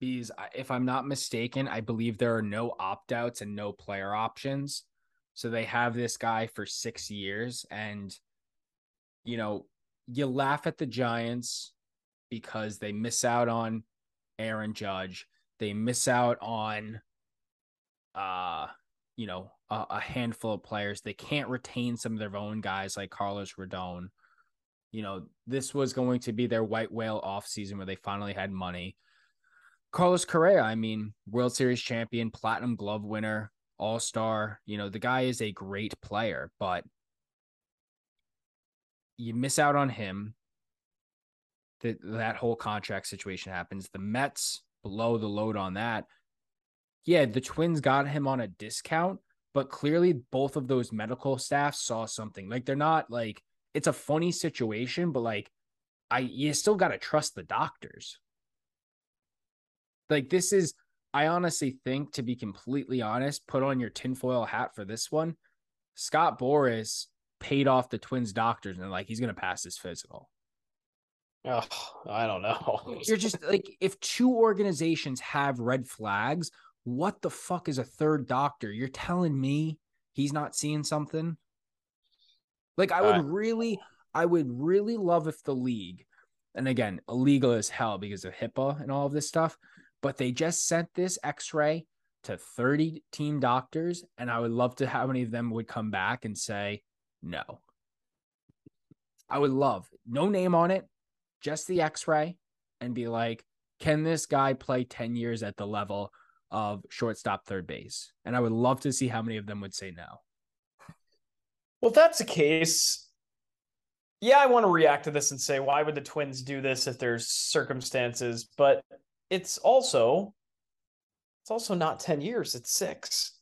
Because if I'm not mistaken, I believe there are no opt outs and no player options. So they have this guy for six years. And, you know, you laugh at the Giants because they miss out on Aaron Judge. They miss out on, uh, you know, a, a handful of players. They can't retain some of their own guys like Carlos Rodon you know, this was going to be their white whale off season where they finally had money. Carlos Correa, I mean, World Series champion, platinum glove winner, all star. You know, the guy is a great player, but you miss out on him. That that whole contract situation happens. The Mets blow the load on that. Yeah, the Twins got him on a discount, but clearly both of those medical staff saw something. Like they're not like it's a funny situation, but like I you still got to trust the doctors. Like this is I honestly think to be completely honest, put on your tinfoil hat for this one. Scott Boras paid off the twins doctors and like he's gonna pass his physical. Oh, I don't know. You're just like if two organizations have red flags, what the fuck is a third doctor? You're telling me he's not seeing something? Like I would Uh, really, I would really love if the league, and again, illegal as hell because of HIPAA and all of this stuff, but they just sent this X-ray to 30 team doctors, and I would love to how many of them would come back and say no. I would love no name on it, just the X-ray, and be like, can this guy play 10 years at the level of shortstop third base? And I would love to see how many of them would say no. Well, if that's the case, yeah, I want to react to this and say, why would the Twins do this if there's circumstances? But it's also, it's also not 10 years, it's six.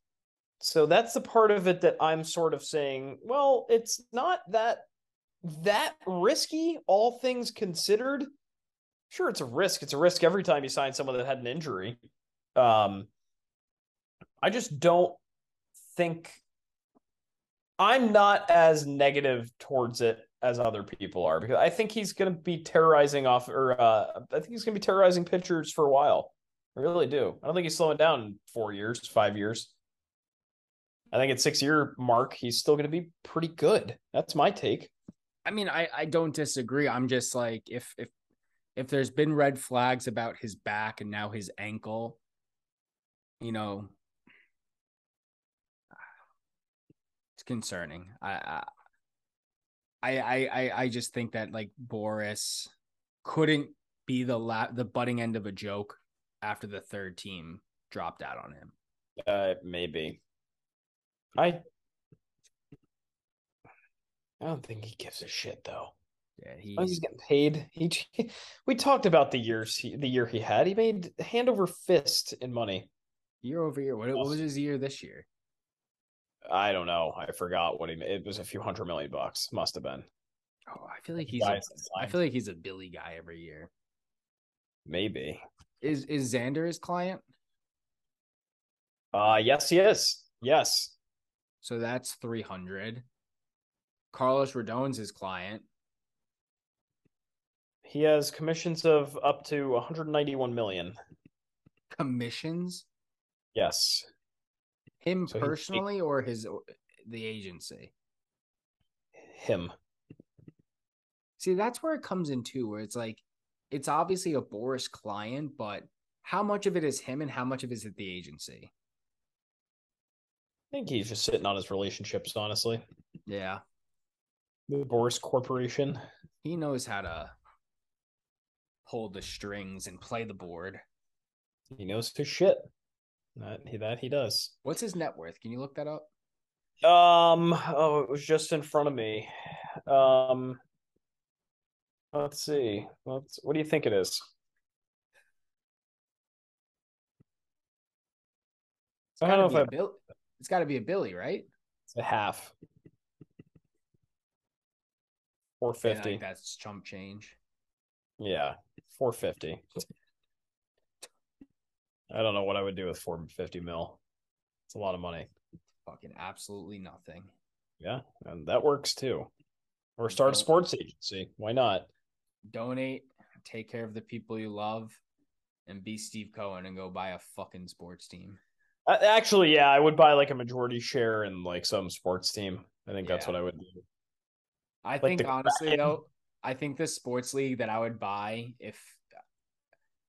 So that's the part of it that I'm sort of saying, well, it's not that that risky, all things considered. Sure, it's a risk. It's a risk every time you sign someone that had an injury. Um, I just don't think I'm not as negative towards it as other people are because I think he's going to be terrorizing off, or uh, I think he's going to be terrorizing pitchers for a while. I really do. I don't think he's slowing down in four years, five years. I think at six year mark, he's still going to be pretty good. That's my take. I mean, I I don't disagree. I'm just like if if if there's been red flags about his back and now his ankle, you know, it's concerning. I I, I, I I just think that like Boras couldn't be the la- the butting end of a joke after the third team dropped out on him. Uh, maybe. I. I don't think he gives a shit though. Yeah, Oh, he's he's getting paid. He, we talked about the years he, the year he had. He made hand over fist in money. Year over year. What, what was his year this year? I don't know. I forgot what he. It was a few hundred million bucks. Must have been. Oh, I feel like he's a, I feel like he's a Billy guy every year. maybe. Is is Xander his client? Uh yes, he is. Yes. So that's three hundred. Carlos Rodon's his client. He has commissions of up to 191 million. Commissions Yes. him So personally or his the agency. Him. See, that's where it comes in too, where it's like it's obviously a Boras client, but how much of it is him and how much of it is at the agency? I think he's just sitting on his relationships, honestly. Yeah. The Boras Corporation. He knows how to hold the strings and play the board. He knows his shit. That he that he does. What's his net worth? Can you look that up? Um. Oh, it was just in front of me. Um. Let's see. Let's. What do you think it is? It's I don't know if a Bill. It's got to be a Billy, right? It's a half. Four fifty. Yeah, I fifty. think that's chump change. Yeah, four fifty. I don't know what I would do with four fifty mil. It's a lot of money. Fucking absolutely nothing. Yeah, and that works too. Or start a sports agency. Why not? Donate, take care of the people you love, and be Steve Cohen and go buy a fucking sports team. Actually, yeah, I would buy like a majority share in like some sports team. I think that's what I would do. I Like think honestly though, I think the sports league that I would buy if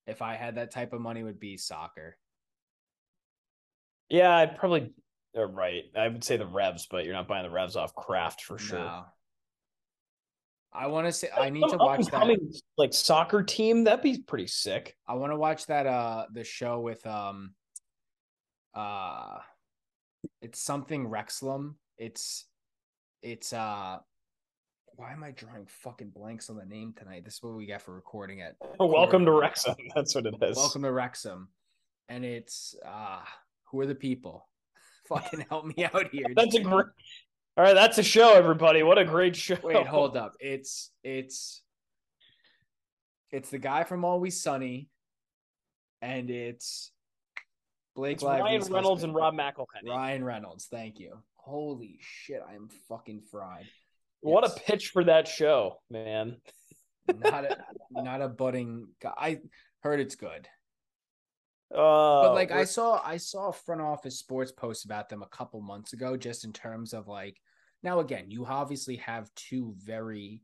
if I had that type of money would be soccer. Yeah, I'd probably. uh, right. I would say the Revs, but you're not buying the Revs off Kraft for sure. No. I want to say I need to watch that. like soccer team. That'd be pretty sick. I want to watch that uh the show with um uh it's something Rexlam. It's it's uh why am I drawing fucking blanks on the name tonight? This is what we got for recording it. Welcome to Wrexham. That's what it is. Welcome to Wrexham. And it's uh who are the people? Fucking help me out here. That's a great. All right, that's a show, everybody. What a great show. Wait, hold up. It's it's it's the guy from Always Sunny, and it's Blake It's Ryan Reynolds husband. and Rob McElhenney. Ryan Reynolds. Thank you. Holy shit, I am fucking fried. What a pitch for that show, man. Not a not a budding guy. I heard it's good. Uh, but like I saw I saw a front office sports post about them a couple months ago just in terms of like now again you obviously have two very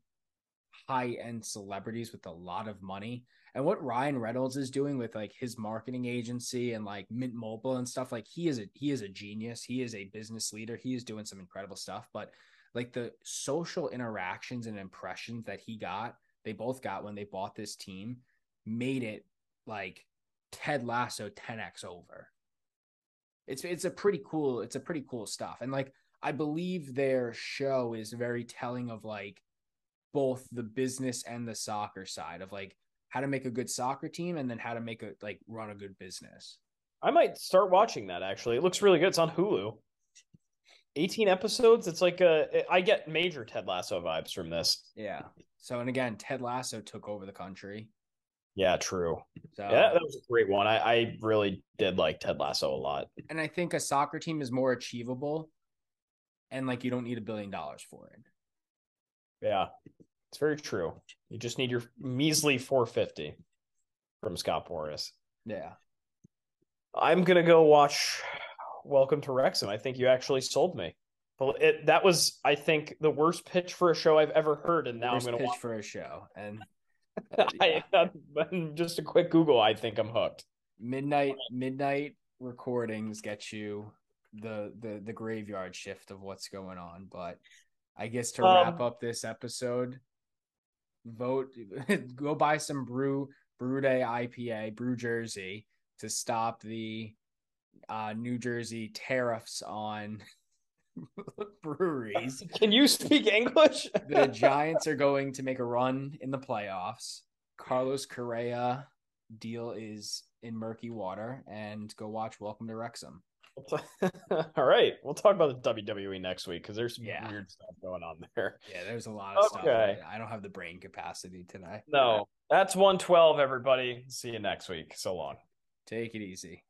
high end celebrities with a lot of money and what Ryan Reynolds is doing with like his marketing agency and like Mint Mobile and stuff like he is a he is a genius he is a business leader he is doing some incredible stuff but like the social interactions and impressions that he got they both got when they bought this team made it like Ted Lasso 10x over. It's it's a pretty cool it's a pretty cool stuff. And like I believe their show is very telling of like both the business and the soccer side of like how to make a good soccer team and then how to make a like run a good business. I might start watching that. Actually, it looks really good. It's on Hulu. 18 episodes. It's like a. I get major Ted Lasso vibes from this. Yeah. So and again, Ted Lasso took over the country. Yeah, true. So Yeah, that was a great one. I, I really did like Ted Lasso a lot. and I think a soccer team is more achievable and like you don't need a billion dollars for it. Yeah, it's very true. You just need your measly 450 from Scott Boras. Yeah. I'm gonna go watch Welcome to Wrexham. I think you actually sold me. Well, it, that was, I think, the worst pitch for a show I've ever heard, and now Worst I'm gonna pitch watch. for a show. And I, just a quick Google. I think I'm hooked. midnight midnight recordings get you the the the graveyard shift of what's going on but I guess to Um, wrap up this episode, vote go buy some brew brew day IPA, brew Jersey to stop the uh, New Jersey tariffs on breweries. Can you speak English? The Giants are going to make a run in the playoffs. Carlos Correa deal is in murky water, and go watch Welcome to Wrexham. All right, we'll talk about the WWE next week because there's some Yeah. weird stuff going on there. Yeah, there's a lot of stuff. Okay. I don't have the brain capacity today. No, that's 112, everybody. See you next week. So long. Take it easy.